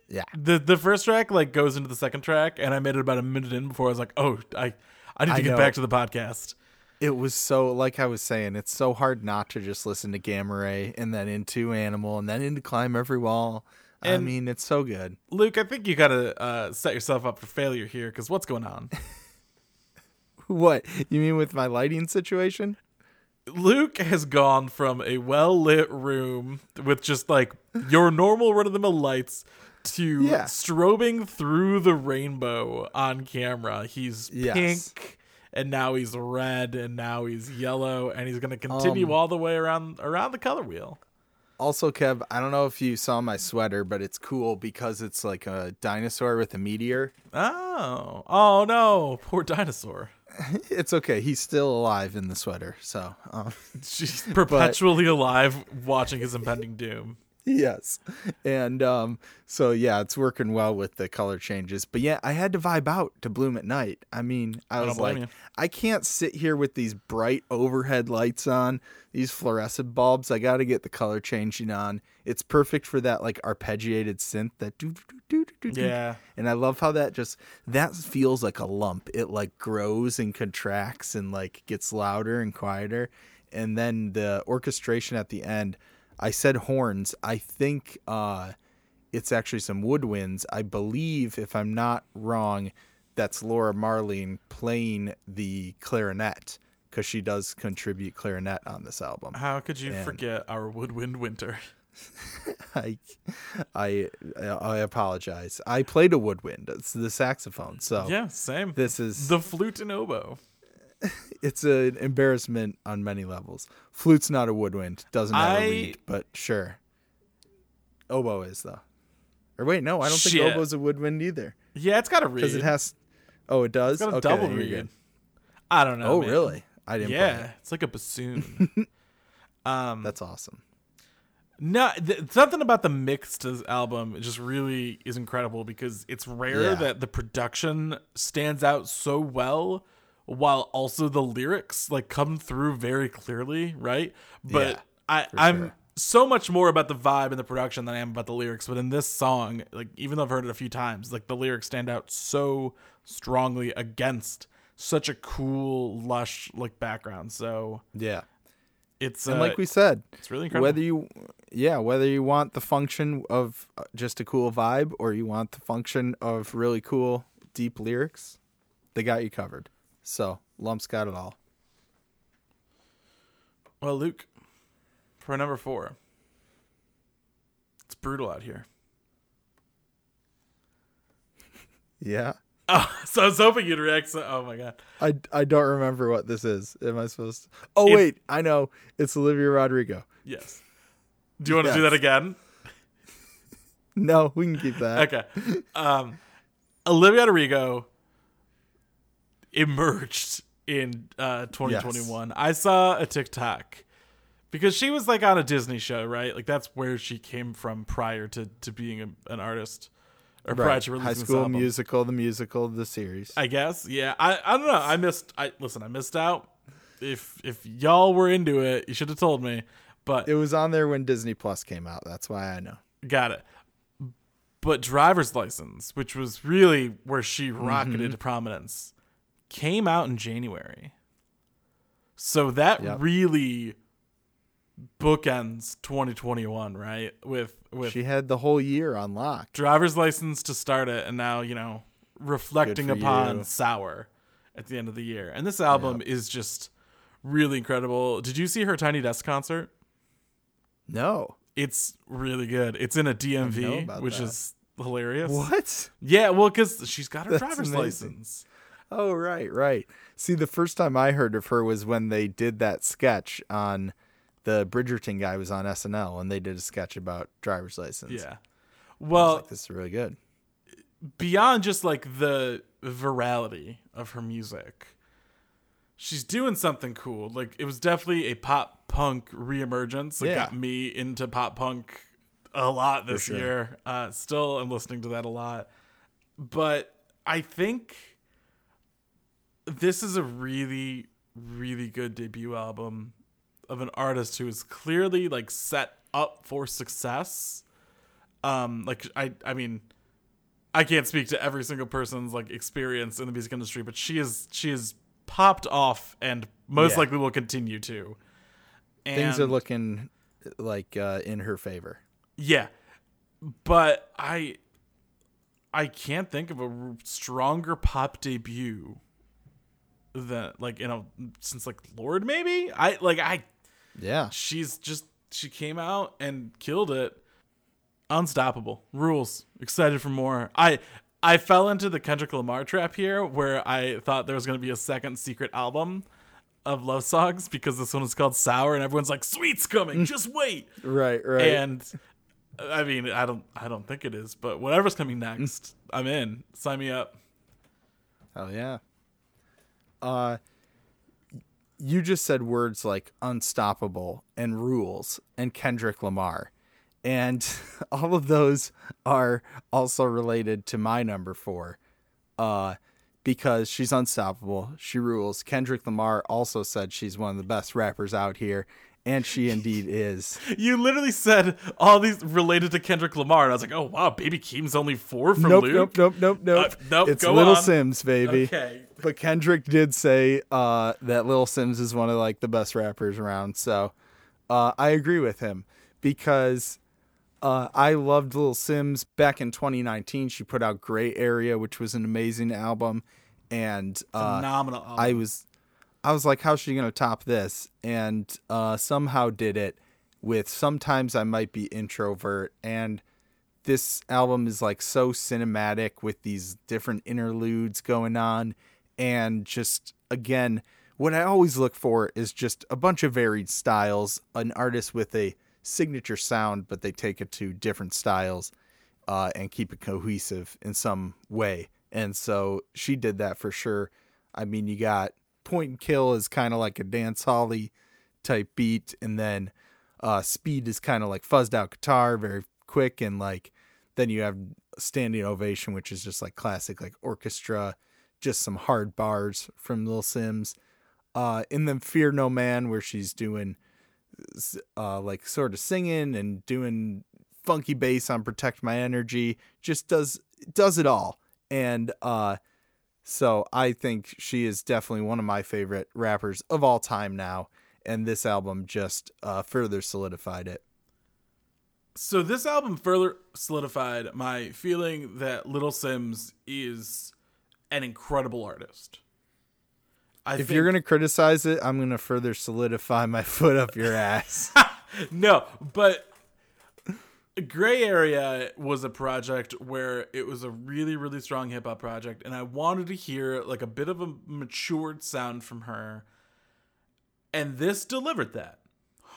Yeah.
the the first track like goes into the second track and I made it about a minute in before I was like, "Oh, I I need to
I
get
know.
back to the podcast."
It was so like I was saying, it's so hard not to just listen to Gamma Ray and then into Animal and then into Climb Every Wall. I mean, it's so good.
Luke, I think you got to uh set yourself up for failure here cuz what's going on?
What you mean with my lighting situation?
Luke has gone from a well lit room with just like your normal run of the mill lights to
Yeah.
strobing through the rainbow on camera. He's
Yes.
pink and now he's red and now he's yellow and he's going to continue
Um,
all the way around around the color wheel.
Also, Kev, I don't know if you saw my sweater, but it's cool because it's like a dinosaur with a meteor.
Oh. Oh no, poor dinosaur.
It's okay. He's still alive in the sweater. So, um,
She's perpetually alive watching his impending doom.
yes. And um, so, yeah, it's working well with the color changes. But yeah, I had to vibe out to Bloom at Night. I mean, I,
don't
was like,
you.
I can't sit here with these bright overhead lights on, these fluorescent bulbs. I got to get the color changing on. It's perfect for that like arpeggiated synth that do do do do. do.
Yeah.
And I love how that just that feels like a lump. It like grows and contracts and like gets louder and quieter. And then the orchestration at the end, I said horns. I think uh it's actually some woodwinds. I believe if I'm not wrong, that's Laura Marling playing the clarinet cuz she does contribute clarinet on this album.
How could you
And-
forget our woodwind winter?
I, I, I apologize. I played a woodwind. It's the saxophone. So
Yeah, same.
this is
the flute and oboe.
it's an embarrassment on many levels. Flute's not a woodwind. Doesn't have
I-
a reed, but sure. Oboe is though. Or wait, no, I don't think
Shit.
oboe's a woodwind either
Yeah, it's got a reed.
because it has. Oh, it does.
It's got a
okay,
double reed. I don't know.
Oh,
man.
really? I didn't. play
Yeah,
it.
it's like a bassoon. um,
that's awesome.
no, th- something about the mix to this album just really is incredible because it's rare
Yeah.
that the production stands out so well while also the lyrics like come through very clearly, right? But
Yeah,
I I'm
sure.
so much more about the vibe and the production than I am about the lyrics. But in this song, like even though I've heard it a few times, like the lyrics stand out so strongly against such a cool, lush like background. So
Yeah,
it's
and
uh,
like we said,
it's really incredible.
whether you yeah whether you want the function of uh, just a cool vibe or you want the function of really cool deep lyrics they got you covered so lumps got it all
Well, Luke, for number four, it's brutal out here.
yeah
Oh, so I was hoping you'd react. So, oh my god,
i i don't remember what this is am i supposed to oh
It-
wait i know it's olivia rodrigo
yes. Do you want to do that again?
no we can keep that
Okay. Um, Olivia Rodrigo emerged in uh 2021. I saw a TikTok because she was like on a Disney show, right? Like that's where she came from prior to to being a, an artist or prior to releasing
high school
album.
musical the musical the series
I guess. Yeah. I, I don't know. I missed I listen, I missed out. If if y'all were into it, you should have told me. But
it was on there when disney plus came out that's why i know
got it. But driver's license, which was really where she rocketed
Mm-hmm.
to prominence, came out in January. So that
Yep.
really bookends 2021, right? With with
she had the whole year on lock
driver's license to start it and now you know reflecting upon
you.
sour at the end of the year and this album is just really incredible did you see her tiny desk concert
no
it's really good it's in a dmv which
that.
is hilarious
what
yeah well because she's got her
That's
driver's
amazing.
license
Oh right, right. See, the first time I heard of her was when they did that sketch on the Bridgerton guy was on SNL, and they did a sketch about driver's license.
yeah well
like, this is really good.
beyond just like the virality of her music she's doing something cool like it was definitely a pop punk reemergence that
Yeah.
got me into pop punk a lot this
sure.
year uh still i'm listening to that a lot but i think this is a really really good debut album of an artist who is clearly like set up for success um like i i mean I can't speak to every single person's like experience in the music industry, but she is she is popped off and most
Yeah.
likely will continue to. And
Things are looking like uh, in her favor.
yeah, but I I can't think of a stronger pop debut than like you know since like Lorde maybe? I like I
Yeah,
she's just she came out and killed it. Unstoppable. Rules. Excited for more. I i fell into the kendrick lamar trap here where i thought there was going to be a second secret album of love songs because this one is called sour and everyone's like sweet's coming. Just wait.
Right, right.
and i mean i don't i don't think it is but whatever's coming next i'm in. Sign me up.
Oh yeah. Uh, you just said words like unstoppable and rules and Kendrick Lamar. And all of those are also related to my number four. Uh, because she's unstoppable. She rules. Kendrick Lamar also said she's one of the best rappers out here, and she indeed is.
You literally said all these related to Kendrick Lamar, and I was like, "Oh wow, Baby Keem's only four from
nope,
Luke."
nope, nope, nope, nope.
Uh, nope,
It's Little
on.
Simz, baby.
Okay.
But Kendrick did say uh, that Little Simz is one of like the best rappers around. So uh, I agree with him because uh, I loved Little Simz back in 2019. She put out Grey Area, which was an amazing album, and uh,
Phenomenal. Album.
I was I was like, how's she gonna top this? And uh, somehow did it with sometimes I might be introvert and this album is like so cinematic with these different interludes going on and just again what I always look for is just a bunch of varied styles, an artist with a signature sound, but they take it to different styles uh, and keep it cohesive in some way. And so she did that for sure. I mean, you got Point and Kill is kind of like a dancehall type beat, and then uh, Speed is kind of like fuzzed out guitar, very quick, and like then you have Standing Ovation, which is just like classic like orchestra, just some hard bars from Lil Simz. Uh, and then Fear No Man, where she's doing uh, like sort of singing and doing funky bass on Protect My Energy, just does does it all. And uh, so I think she is definitely one of my favorite rappers of all time now. And this album just uh, further solidified it.
so this album further solidified my feeling that Little Simz is an incredible artist. I
If you're gonna criticize it, I'm gonna further solidify my foot up your ass.
no, but Grey Area was a project where it was a really, really strong hip hop project, and I wanted to hear like a bit of a matured sound from her. And this delivered that.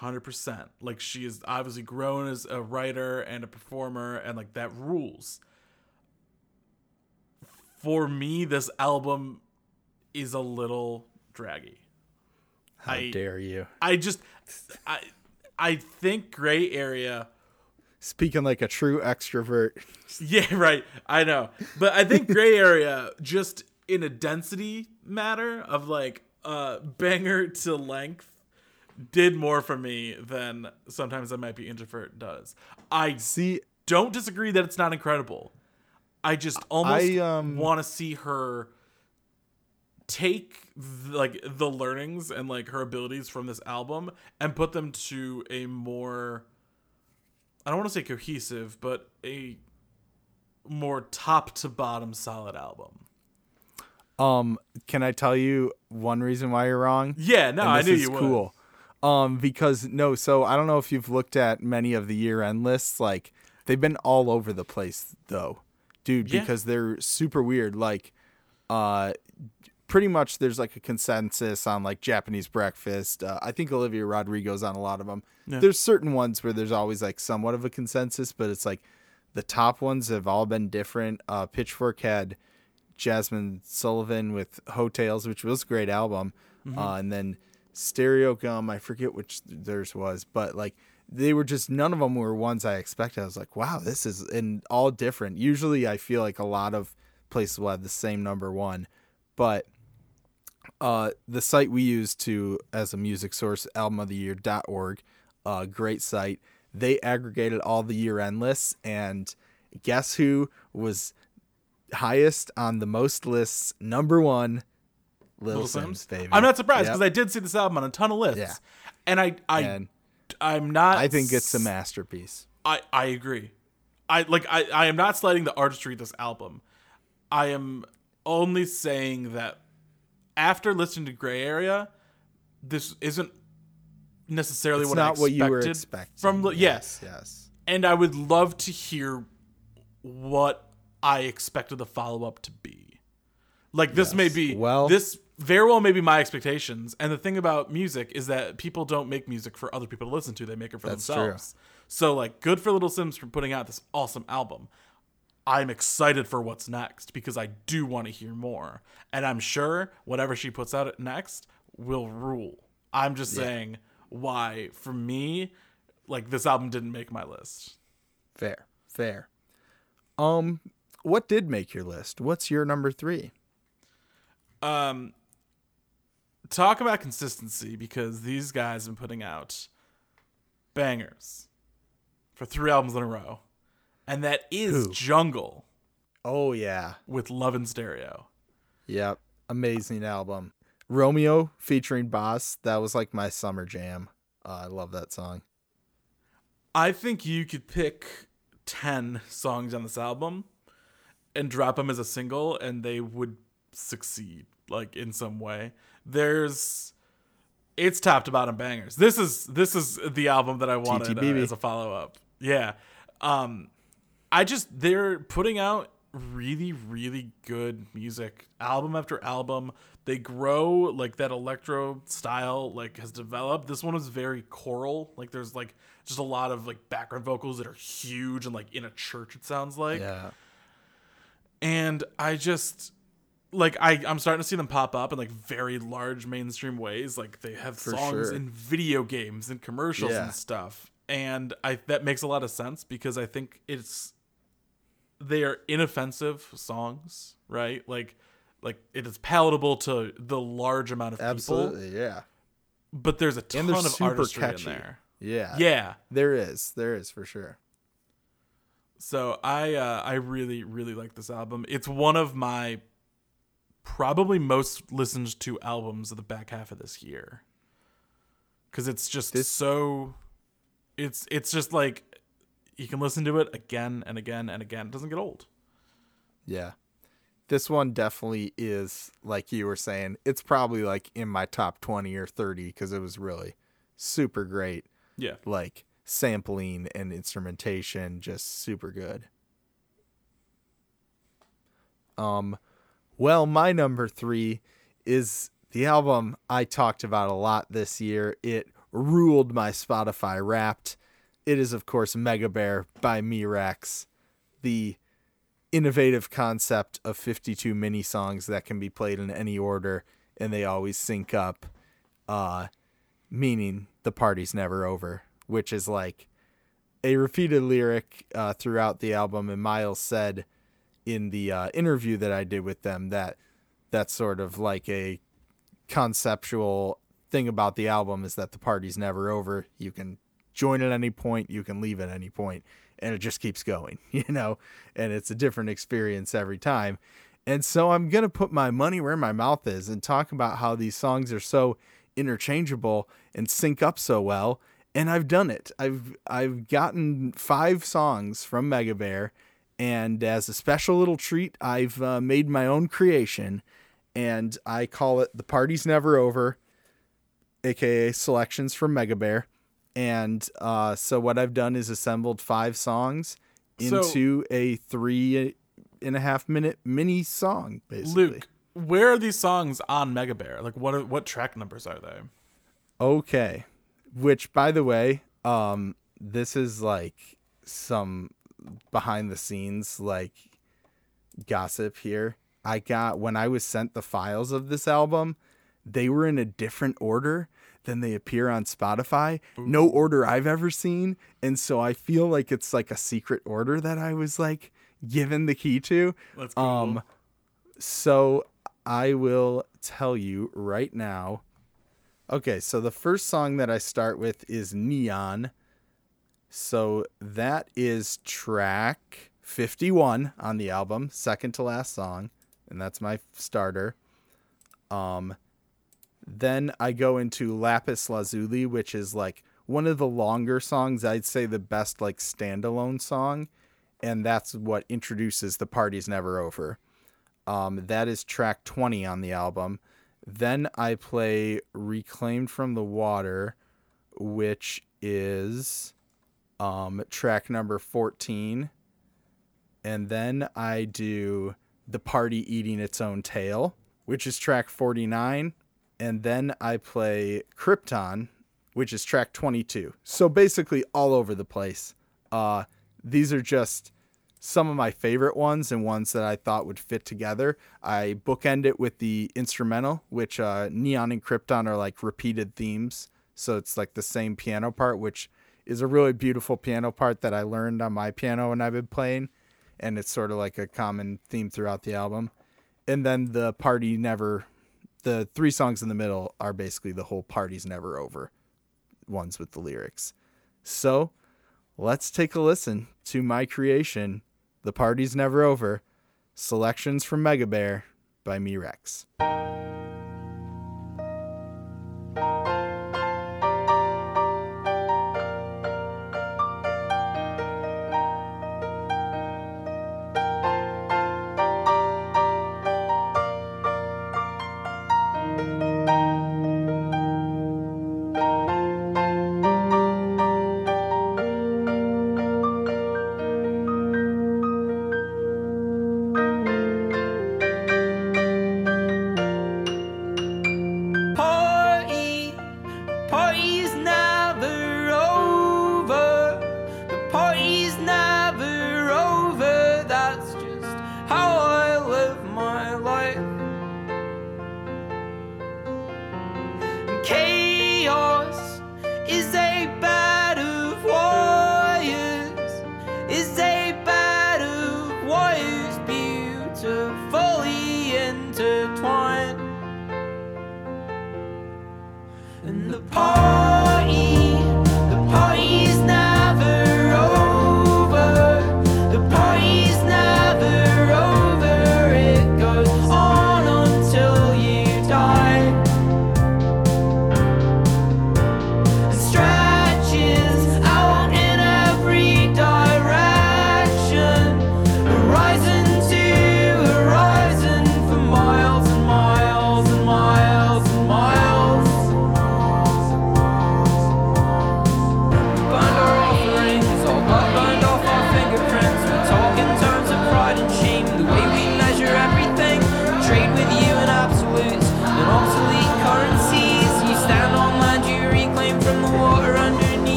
100%. Like she is obviously grown as a writer and a performer and like that rules. For me this album is a little draggy.
How
I-
dare you?
I just I I think gray area
Speaking like a true extrovert.
yeah right. I know. But I think gray area just in a density matter of like uh banger to length did more for me than sometimes I might be introvert does. I
See,
don't disagree that it's not incredible. I just almost
I, um,
want to see her take like the learnings and like her abilities from this album and put them to a more I don't want to say cohesive, but a more top to bottom solid album.
um, can I tell you one reason why you're wrong?
Yeah, no, I knew you would.
cool. Um, because no, so I don't know if you've looked at many of the year end lists. Like they've been all over the place, though, dude.
Yeah.
Because they're super weird. Like, uh, pretty much there's like a consensus on like Japanese breakfast. Uh, I think Olivia Rodrigo's on a lot of them. There's certain ones where there's always like somewhat of a consensus, but it's like the top ones have all been different. Uh, Pitchfork had Jazmine Sullivan with Heaux Tales, which was a great album. Uh, and then Stereogum, I forget which theirs was, but like they were just none of them were ones I expected. I was like, wow, this is and all different. Usually I feel like a lot of places will have the same number one, but uh, the site we use to as a music source, albumoftheyear.org, uh, great site. They aggregated all the year end lists, and guess who was highest on the most lists? Number one, Little,
Little
Simz,
Simz.
baby.
I'm not surprised
Yep.
because I did see this album on a ton of lists.
Yeah.
And I I
And
I'm not
I think it's a masterpiece.
I I agree. I like I I am not slighting the artistry of this album. I am only saying that after listening to Grey Area, this isn't necessarily
It's
what
not
I
what you were
expected
expecting.
from
yes,
yes.
yes.
And I would love to hear what I expected the follow up to be. Like this may be
Well-
this very well may be my expectations. And the thing about music is that people don't make music for other people to listen to; they make it for
That's true.
themselves. So, like, good for Little Simz for putting out this awesome album. I'm excited for what's next because I do want to hear more. And I'm sure whatever she puts out next will rule. I'm just saying why, for me, like this album didn't make my list.
Fair, fair. Um, what did make your list? What's your number three?
Um, talk about consistency because these guys have been putting out bangers for three albums in a row, and that is
Who?
Jungle
Oh yeah,
with Loving in Stereo.
yep, amazing album. Romeo featuring Bas. That was like my summer jam. Uh, I love that song.
I think you could pick 10 songs on this album and drop them as a single and they would succeed like in some way. There's it's top to bottom bangers. This is this is the album that I wanted uh, as a follow up. Yeah. Um I just they're putting out really really good music album after album. They grow like that electro style like has developed. This one was very choral. Like there's like just a lot of like background vocals that are huge and like in a church it sounds like
Yeah,
and I just like I I'm starting to see them pop up in like very large mainstream ways. Like they have
For
songs
sure.
in video games and commercials
Yeah.
and stuff. And I that makes a lot of sense because I think it's they are inoffensive songs, right? Like like it is palatable to the large amount of people,
absolutely. Yeah,
but there's a ton of artistry
catchy.
in there.
Yeah,
Yeah.
There is, there is for sure.
So I uh, I really really like this album. It's one of my probably most listened to albums of the back half of this year because it's just
This-
so it's it's just like you can listen to it again and again and again. It doesn't get old.
Yeah. This one definitely is, like you were saying, it's probably like in my top 20 or 30 because it was really super great.
Yeah.
Like sampling and instrumentation, just super good. Um, well, my number three is the album I talked about a lot this year. It ruled my Spotify Wrapped. It is, of course, Megabear by Me Rex, the innovative concept of 52 mini songs that can be played in any order and they always sync up uh meaning the party's never over which is like a repeated lyric uh, throughout the album. And Myles said in the uh, interview that i did with them that that's sort of like a conceptual thing about the album is that the party's never over. You can join at any point you can leave at any point and it just keeps going you know? And it's a different experience every time. And so i'm going to put my money where my mouth is and talk about how these songs are so interchangeable and sync up so well and i've done it. I've i've gotten five songs from megabear and as a special little treat i've uh, made my own creation and i call it the party's never over aka selections from Megabear. And uh, so what I've done is assembled five songs
So-
into a three and a half minute mini song, basically.
Luke, where are these songs on Megabear? Like what are, what track numbers are they?
Okay. Which, by the way, um, this is like some behind the scenes like gossip here. I got when I was sent the files of this album, they were in a different order than they appear on Spotify. No order I've ever seen, and so I feel like it's like a secret order that I was like given the key to.
That's cool.
Um, so I will tell you right now. Okay, so the first song that I start with is Neon. So that is track 51 on the album, second to last song, and that's my starter. Um then I go into Lapis Lazuli, which is like one of the longer songs, I'd say the best like standalone song, and that's what introduces The Party's Never Over. Um, that is track 20 on the album. Then I play Reclaimed from the Water, which is um, track number 14. And then I do The Party Eating Its Own Tail, which is track 49. And then I play Krypton, which is track 22. So basically all over the place. Uh, these are just
some of my favorite ones and ones that I thought would fit together. I bookend it with the instrumental, which uh, Neon and Krypton are like repeated themes. So it's like the same piano part, which is a really beautiful piano part that I learned on my piano when I've been playing. And it's sort of like a common theme throughout the album. And then the party never, the three songs in the middle are basically the whole party's never over ones with the lyrics. So let's take a listen to my creation, The Party's Never Over, selections from Megabear by me Rex.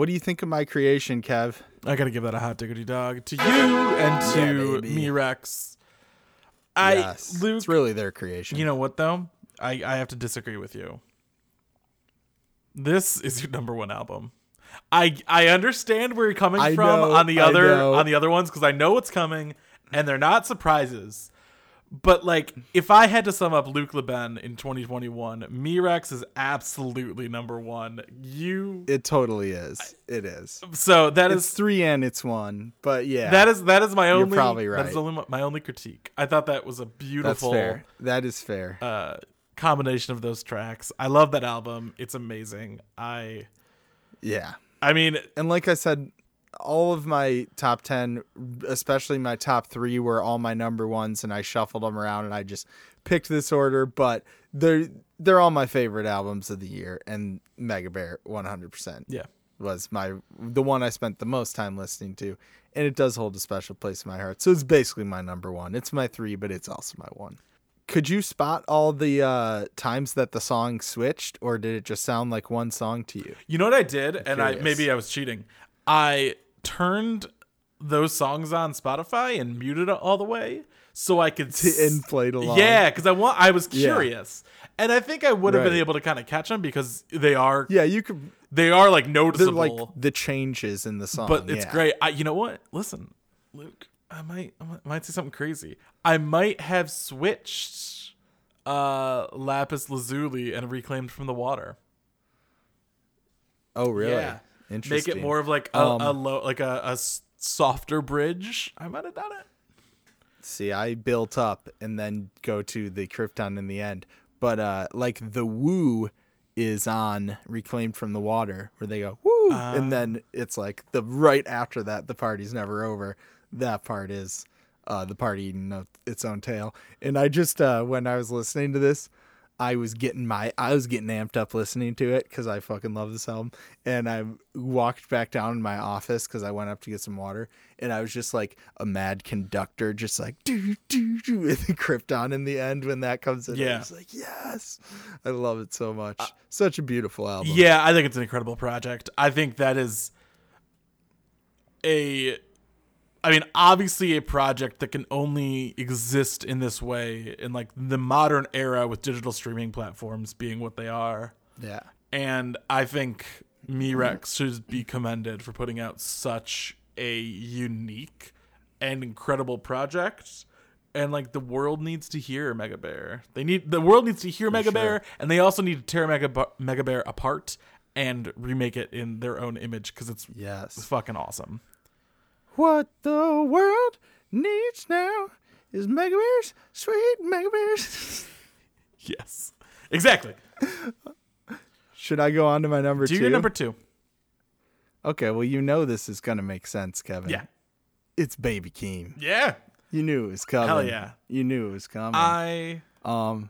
What do you think of my creation, Kev?
I gotta give that a hot diggity dog to you and to
baby.
me, Rex. I
yes,
Luke,
it's really their creation.
you know what though? I I have to disagree with you. This is your number one album. I I understand where you're coming
I
from
know,
on the other on the other ones because I know what's coming and they're not surprises. But like, if I had to sum up Luke LeBen in 2021, Me Rex is absolutely number one. You
it totally is. It is.
so that
It's
is
three and it's one, but yeah,
that is that is my only
probably right.
that is only my, only critique. I thought that was a beautiful.
that's fair. That is fair.
uh combination of those tracks. I love that album. It's amazing. I
yeah.
I mean,
And like I said, all of my top 10, especially my top three, were all my number ones, and I shuffled them around and I just picked this order. But they're they're all my favorite albums of the year, and Megabear 100%
yeah.
was my the one I spent the most time listening to, and it does hold a special place in my heart. So it's basically my number one. It's my three, but it's also my one.
could you spot all the uh, times that the song switched, or did it just sound like one song to you?
You know what I did, and I maybe I was cheating. I turned those songs on Spotify and muted it all the way so I could s-
and played along.
Yeah, because I want. I was
Yeah.
curious, and I think I would have been able to kind of catch them because they are
yeah, you could.
they are like noticeable.
like the changes in the song,
but it's
yeah.
great. I, you know what? Listen, Luke, I might, I might- say something crazy. I might have switched uh lapis lazuli and reclaimed from the water.
Oh, really?
Yeah. Make it more of like a,
Um,
a low, like a, a softer bridge. I might have done it.
See, I built up and then go to the Krypton in the end. But uh like the woo is on Reclaimed from the Water where they go woo and then it's like the right after that the party's never over. That part is uh the party eating its own tail. And I just uh when I was listening to this I was getting my I was getting amped up listening to it because I fucking love this album. And I walked back down in my office because I went up to get some water, and I was just like a mad conductor, just like do do do with the Krypton in the end when that comes in.
Yeah.
I was like, yes, I love it so much. Such a beautiful album.
Yeah, I think it's an incredible project. I think that is a I mean, obviously a project that can only exist in this way in like the modern era with digital streaming platforms being what they are.
yeah,
And I think Me Rex should be commended for putting out such a unique and incredible project. And like the world needs to hear Megabear. They need the world needs to hear Megabear, and they also need to tear Mega Megabear apart and remake it in their own image because it's
yes.
fucking awesome.
What the world needs now is Megabears, sweet Megabears.
Yes, exactly.
Should I go on to my number
Do
two?
your number two.
Okay, well you know this is gonna make sense, Kevin.
Yeah,
it's Baby Keem.
yeah.
You knew it was coming.
Hell yeah.
You knew it was coming.
I
um,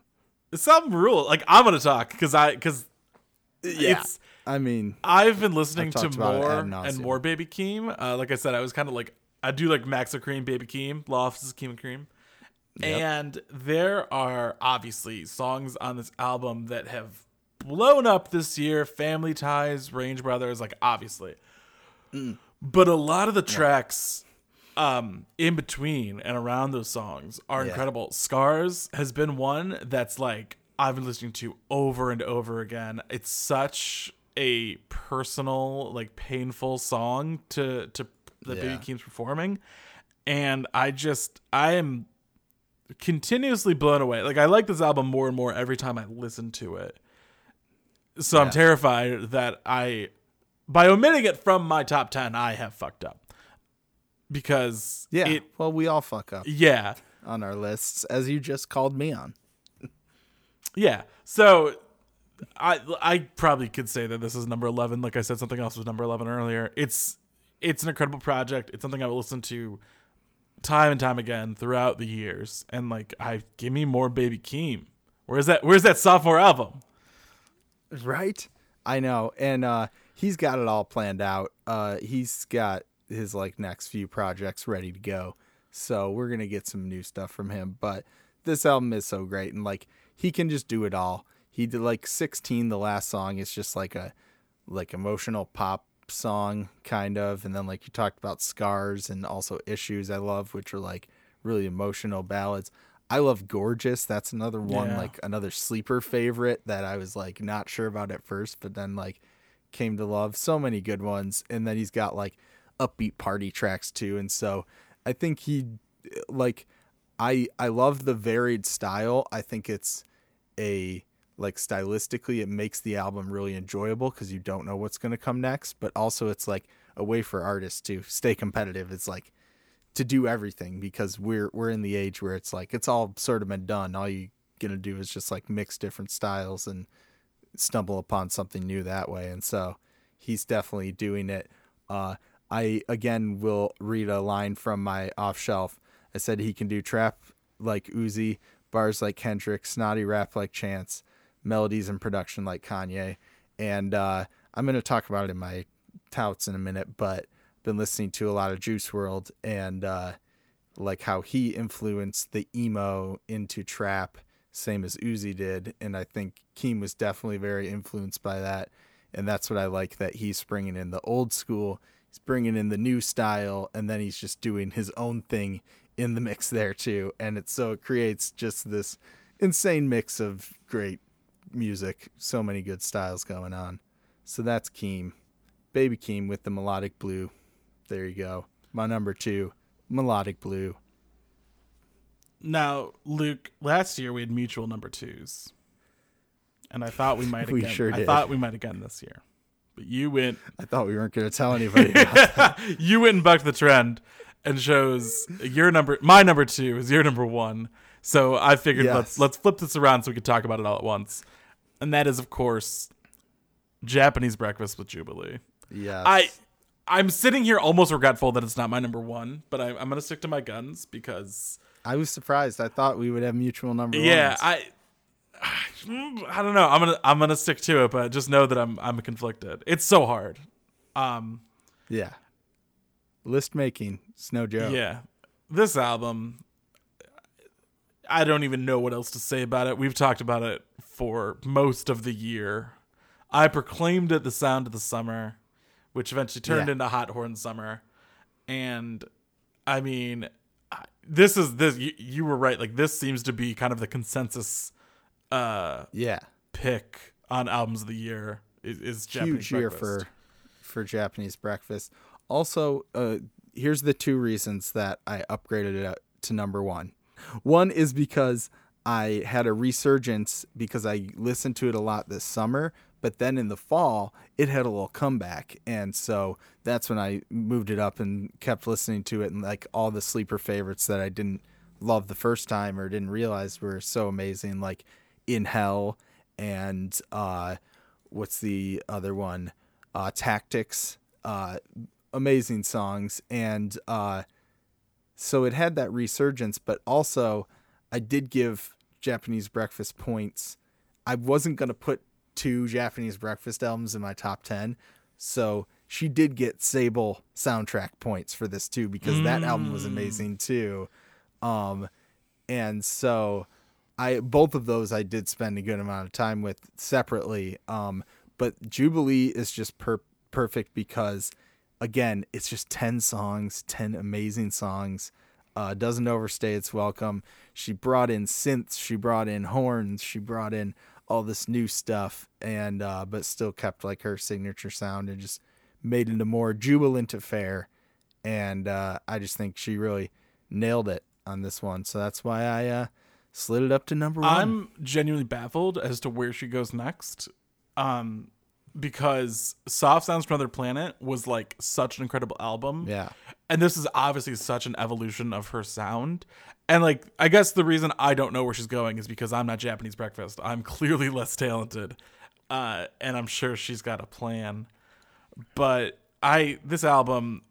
it's some rule. Like I'm gonna talk because I because
yeah.
it's
I mean,
I've been listening
I've
to
talked about it
more and more Baby Keem. Uh, like I said, I was kind of like I do like Maxo Kream, Baby Keem, Lofts is Keem and Cream, and there are obviously songs on this album that have blown up this year. Family Ties, Range Brothers, like obviously,
Mm.
but a lot of the tracks um in between and around those songs are
Yeah.
incredible. Scars has been one that's like I've been listening to over and over again. It's such a personal, like painful song to to that
Yeah.
Baby Keem's performing. And I just I am continuously blown away. Like I like this album more and more every time I listen to it. So I'm terrified that I by omitting it from my top 10 I have fucked up. Because
yeah.
it
well, we all fuck up
yeah.
on our lists, as you just called me on.
Yeah. So I I probably could say that this is number 11 like I said something else was number 11 earlier. It's it's an incredible project. It's something I will listen to time and time again throughout the years and like I give me more Baby Keem. Where's that where's that sophomore album?
Right? I know. And uh he's got it all planned out. Uh he's got his like next few projects ready to go. So we're to get some new stuff from him, but this album is so great and like he can just do it all. He did like 16 the last song is just like a like emotional pop song kind of and then like you talked about scars and also issues I love which are like really emotional ballads. I love Gorgeous. That's another one
Yeah.
like another sleeper favorite that I was like not sure about at first but then like came to love. So many good ones and then he's got like upbeat party tracks too and so I think he like I I love the varied style. I think it's a like stylistically it makes the album really enjoyable because you don't know what's going to come next but also it's like a way for artists to stay competitive. It's like to do everything because we're we're in the age where it's like it's all sort of been done. All you gonna do is just like mix different styles and stumble upon something new that way and so he's definitely doing it. Uh i again will read a line from my off shelf. I said he can do trap like Uzi, bars like Kendrick, snotty rap like Chance, melodies and production like Kanye. And uh, I'm going to talk about it in my touts in a minute, but been listening to a lot of Juice WRLD and uh, like how he influenced the emo into trap same as Uzi did, and I think Keem was definitely very influenced by that, and that's what I like that he's bringing in the old school, he's bringing in the new style, and then he's just doing his own thing in the mix there too, and it so it creates just this insane mix of great music, so many good styles going on. So that's Keem, Baby Keem with the melodic blue. There you go. My number two, melodic blue.
Now, Luke, last year we had mutual number twos, and I thought we might
We
again.
sure
I thought we might again this year, but you went
I thought we weren't going to tell anybody.
You went and bucked the trend and chose your number. My number two is your number one. So I figured
Yes.
let's let's flip this around so we could talk about it all at once, and that is of course Japanese breakfast with Jubilee.
Yes.
I I'm sitting here almost regretful that it's not my number one, but I, I'm gonna stick to my guns because
I was surprised. I thought we would have mutual number
yeah,
ones.
I I don't know. I'm gonna I'm gonna stick to it, but just know that I'm I'm conflicted. It's so hard. Um,
yeah. List making, it's no joke.
yeah, this album. I don't even know what else to say about it. We've talked about it for most of the year. I proclaimed it the sound of the summer, which eventually turned
Yeah.
into Hot Horn Summer. And I mean, this is this you, you were right. Like this seems to be kind of the consensus uh
Yeah.
pick on albums of the year is, is Japanese
Huge year
Breakfast.
for for Japanese breakfast. Also, uh, here's the two reasons that I upgraded it to number one. One is because I had a resurgence because I listened to it a lot this summer, but then in the fall it had a little comeback, and so that's when I moved it up and kept listening to it, and like all the sleeper favorites that I didn't love the first time or didn't realize were so amazing, like In Hell and uh, what's the other one? Uh, Tactics. Uh, amazing songs and uh, so it had that resurgence, but also I did give Japanese Breakfast points. I wasn't going to put two Japanese Breakfast albums in my top 10. So she did get Sable soundtrack points for this too because that album was amazing too. Um and so I both of those I did spend a good amount of time with separately. Um but Jubilee is just per- perfect because again, it's just 10 songs, 10 amazing songs. Uh, doesn't overstay its welcome. She brought in synths, she brought in horns, she brought in all this new stuff, and uh, but still kept like her signature sound and just made it a more jubilant affair. And uh, I just think she really nailed it on this one. So that's why I uh, slid it up to number one.
I'm genuinely baffled as to where she goes next. Um because Soft Sounds from Another Planet was like such an incredible album.
yeah.
And this is obviously such an evolution of her sound. And like I guess the reason I don't know where she's going is because I'm not Japanese breakfast. I'm clearly less talented. Uh and I'm sure she's got a plan. But I this album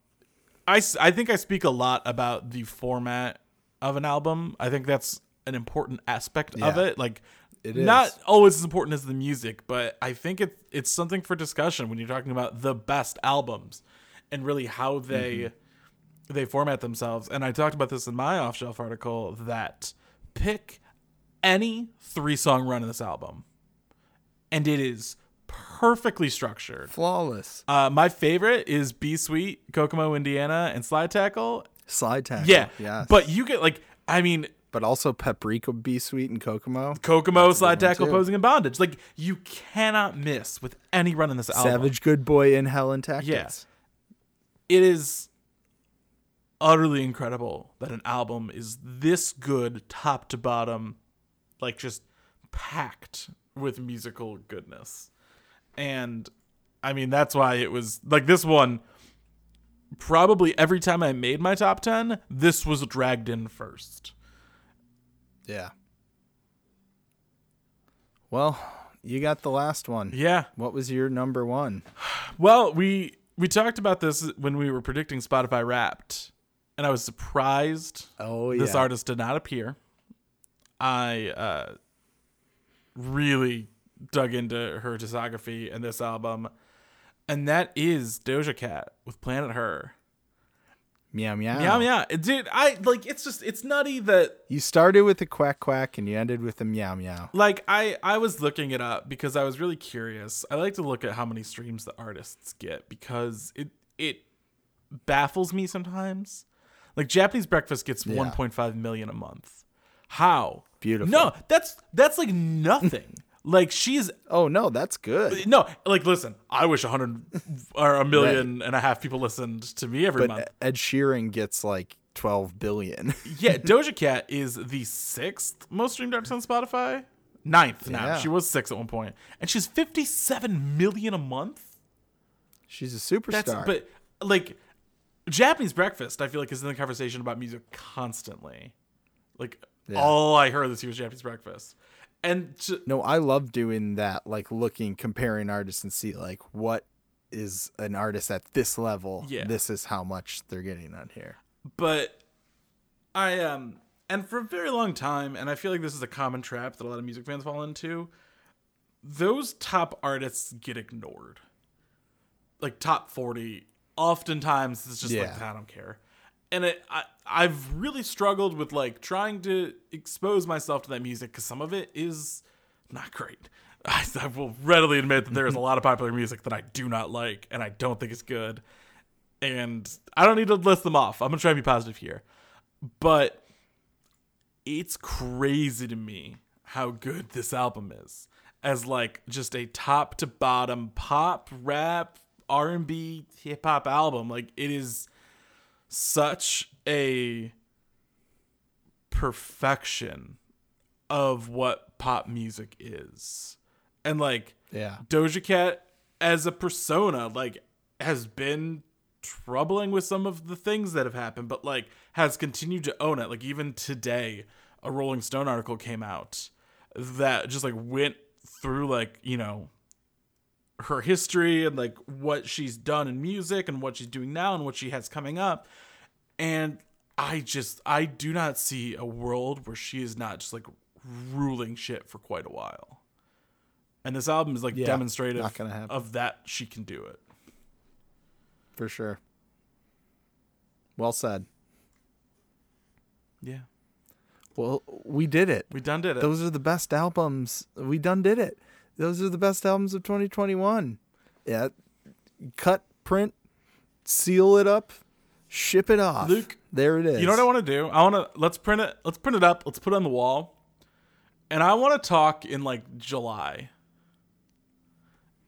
I I think I speak a lot about the format of an album. I think that's an important aspect of it. Like,
It
not always as important as the music, but I think it it's something for discussion when you're talking about the best albums and really how they
Mm-hmm.
they format themselves. And I talked about this in my off shelf article that pick any three song run in this album, and it is perfectly structured.
Flawless.
Uh, my favorite is Be Sweet, Kokomo, Indiana, and Slide Tackle.
Slide tackle.
Yeah,
Yes.
but you get like, I mean,
but also Paprika, Be Sweet, and Kokomo.
Kokomo, Slide Tackle,
too.
Posing in Bondage. Like, you cannot miss with any run in this album.
Savage Good Boy in Hell and Tactics.
Yes. It is utterly incredible that an album is this good, top to bottom, like just packed with musical goodness. And I mean, that's why it was like this one. Probably every time I made my top 10, this was dragged in first.
Yeah. Well, you got the last one.
Yeah.
What was your number one?
Well, we we talked about this when we were predicting Spotify Wrapped, and I was surprised
Oh
this artist did not appear. I uh, really dug into her discography and this album, and that is Doja Cat with Planet Her.
Meow meow.
Meow meow, dude. I like. It's just it's nutty that
You started with a quack quack and you ended with a meow meow.
like I I was looking it up because I was really curious. I like to look at how many streams the artists get because it it baffles me sometimes. Like Japanese Breakfast gets
Yeah.
1.5 million a month. How?
Beautiful.
No, that's that's like nothing. Like she's
Oh no, that's good.
no, like listen, I wish a hundred or a million and a half people listened to me every month.
Ed Sheeran gets like 12 billion.
Yeah, Doja Cat is the sixth most streamed artist on Spotify. Ninth now.
Yeah.
She was six at one point, and she's fifty-seven million a month.
She's a superstar.
That's but like Japanese Breakfast. I feel like is in the conversation about music constantly. Like
Yeah.
all I heard this year was Japanese Breakfast, and to,
no, I love doing that, like looking, comparing artists and see like what is an artist at this level.
Yeah.
This is how much they're getting on here.
but I um and for a very long time, and I feel like this is a common trap that a lot of music fans fall into. Those top artists get ignored. Like top forty, oftentimes it's just
Yeah.
like I don't care, and it I I've really struggled with like trying to expose myself to that music because some of it is not great. I, I will readily admit that there is a lot of popular music that I do not like and I don't think is good and I don't need to list them off. I'm gonna try and be positive here, but it's crazy to me how good this album is as like just a top to bottom pop, rap, R and B, hip hop album. Like it is such a perfection of what pop music is, and like
Yeah.
Doja Cat as a persona like has been troubling with some of the things that have happened but like has continued to own it like even today a Rolling Stone article came out that just like went through like you know her history and like what she's done in music and what she's doing now and what she has coming up and I just I do not see a world where she is not just like ruling shit for quite a while. And this album is like
Yeah,
demonstrative of that she can do it.
For sure. Well said.
Yeah.
Well, we did it.
We done did it.
Those are the best albums. We done did it. Those are the best albums of 2021. Yeah. Cut, print, seal it up, ship it off.
Luke,
there it is.
you know what I want to do? I want to let's print it. Let's print it up. Let's put it on the wall. And I want to talk in like July.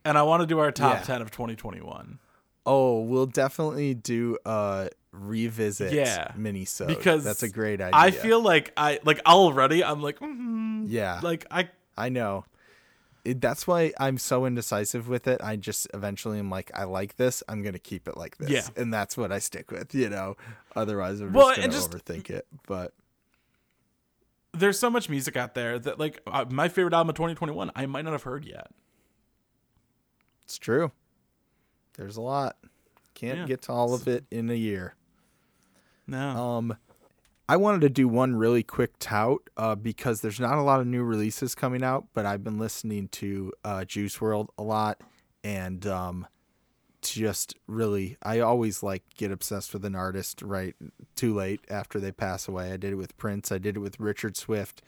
And I want to do our top
Yeah.
10 of 2021.
Oh, we'll definitely do a revisit
Yeah.
mini so
Because
that's a great idea.
I feel like I like already I'm like mm,
yeah,
like I
I know. It, that's why I'm so indecisive with it. I just eventually am like, I like this. I'm gonna keep it like this,
Yeah.
and that's what I stick with. You know, otherwise I'm just
Well,
gonna
and just-
overthink it. But
there's so much music out there that like uh, my favorite album of 2021 I might not have heard yet.
it's true. There's a lot. Can't
Yeah.
get to all of it in a year.
No.
Um, I wanted to do one really quick tout uh, because there's not a lot of new releases coming out, but I've been listening to uh, Juice WRLD a lot, and um, just really, I always like get obsessed with an artist right too late after they pass away. I did it with Prince, I did it with Richard Swift.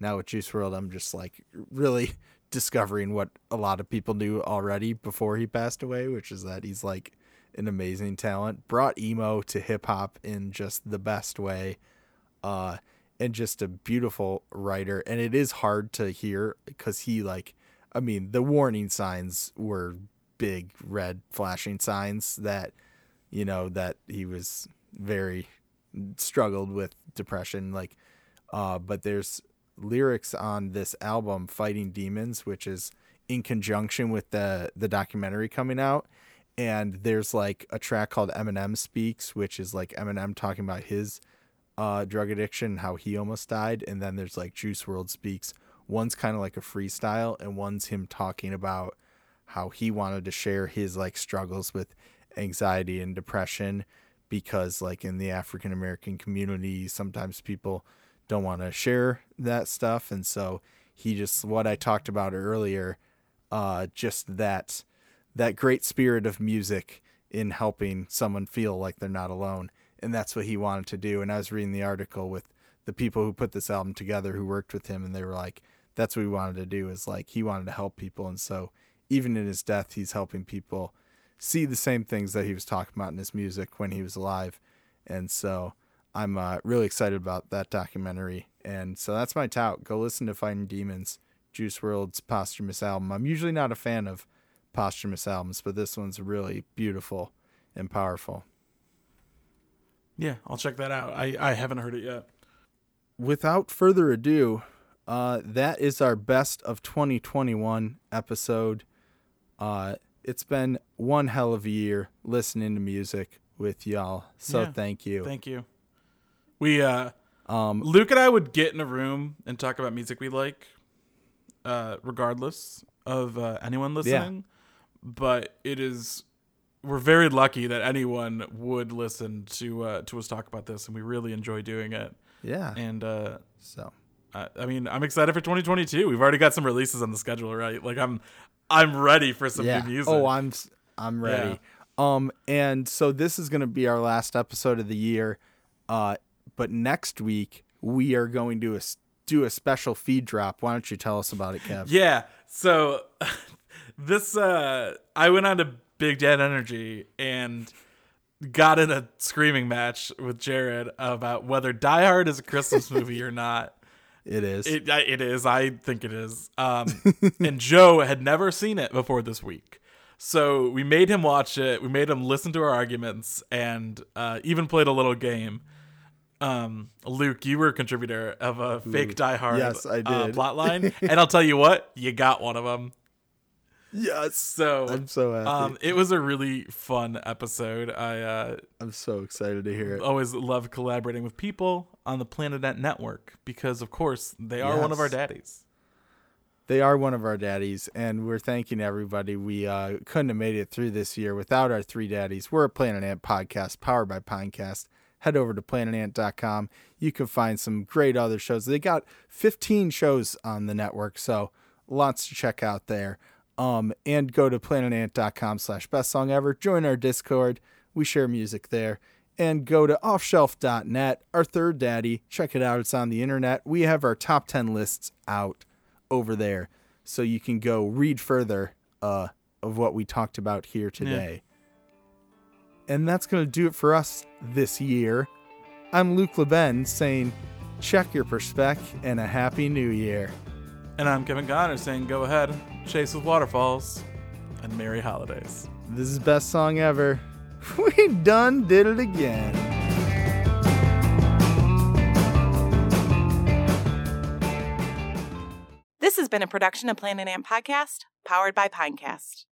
Now with Juice WRLD, I'm just like really discovering what a lot of people knew already before he passed away, which is that he's like an amazing talent. Brought emo to hip hop in just the best way. Uh and just a beautiful writer. And it is hard to hear because he like I mean the warning signs were big red flashing signs that you know that he was very struggled with depression like uh but there's lyrics on this album fighting demons which is in conjunction with the the documentary coming out. And there's like a track called Eminem Speaks which is like Eminem talking about his uh drug addiction how he almost died and then there's like Juice WRLD Speaks. One's kind of like a freestyle and one's him talking about how he wanted to share his like struggles with anxiety and depression because like in the African American community sometimes people don't want to share that stuff and so he just what I talked about earlier uh just that that great spirit of music in helping someone feel like they're not alone and that's what he wanted to do. And I was reading the article with the people who put this album together who worked with him, and they were like, that's what he wanted to do is like he wanted to help people, and so even in his death, he's helping people see the same things that he was talking about in his music when he was alive, and so I'm uh, really excited about that documentary. And so that's my tout. Go listen to Fighting Demons, Juice WRLD's posthumous album. I'm usually not a fan of posthumous albums, but this one's really beautiful and powerful.
Yeah, I'll check that out. I, I haven't heard it yet.
Without further ado, uh, that is our best of 2021 episode. Uh, it's been one hell of a year listening to music with y'all. So
Yeah.
thank you.
Thank you. We uh
um,
Luke and I would get in a room and talk about music we like, uh, regardless of uh, anyone listening. But it is we're very lucky that anyone would listen to uh, to us talk about this, and we really enjoy doing it.
yeah.
And uh,
So
I, I mean, I'm excited for 2022. We've already got some releases on the schedule, right? Like I'm I'm ready for some
yeah.
new music.
Oh, I'm I'm ready. Um, and so this is gonna be our last episode of the year. Uh, but next week we are going to s- do a special feed drop. Why don't you tell us about it, Kev?
Yeah. So this uh I went on to Big Dead Energy and got in a screaming match with Jared about whether Die Hard is a Christmas movie or not.
It is.
It, it is. I think it is. Um and Joe had never seen it before this week. So we made him watch it. We made him listen to our arguments and uh, even played a little game. Um, Luke, you were a contributor of a fake Die Hard
Yes, I
uh,
did.
plot line, and I'll tell you what, you got one of them.
Yes.
So
I'm so happy.
um, it was a really fun episode. I uh,
I'm so excited to hear it.
always love collaborating with people on the Planet Ant network because, of course, they are one of our daddies.
They are one of our daddies, and we're thanking everybody. We uh, couldn't have made it through this year without our three daddies. We're a Planet Ant podcast powered by Pinecast. Head over to planetant.com. You can find some great other shows. They got 15 shows on the network, so lots to check out there. Um, and go to planetant.com slash best song ever. Join our Discord. We share music there. And go to offshelf.net, our third daddy. Check it out. It's on the internet. We have our top 10 lists out over there so you can go read further uh, of what we talked about here today. And that's going to do it for us this year. I'm Luke Leben saying, check your perspec and a happy new year.
And I'm Kevin Goddard saying, go ahead, chase with waterfalls, and merry holidays.
This is best song ever. We done did it again.
This has been a production of Planet Ant Podcast, powered by Pinecast.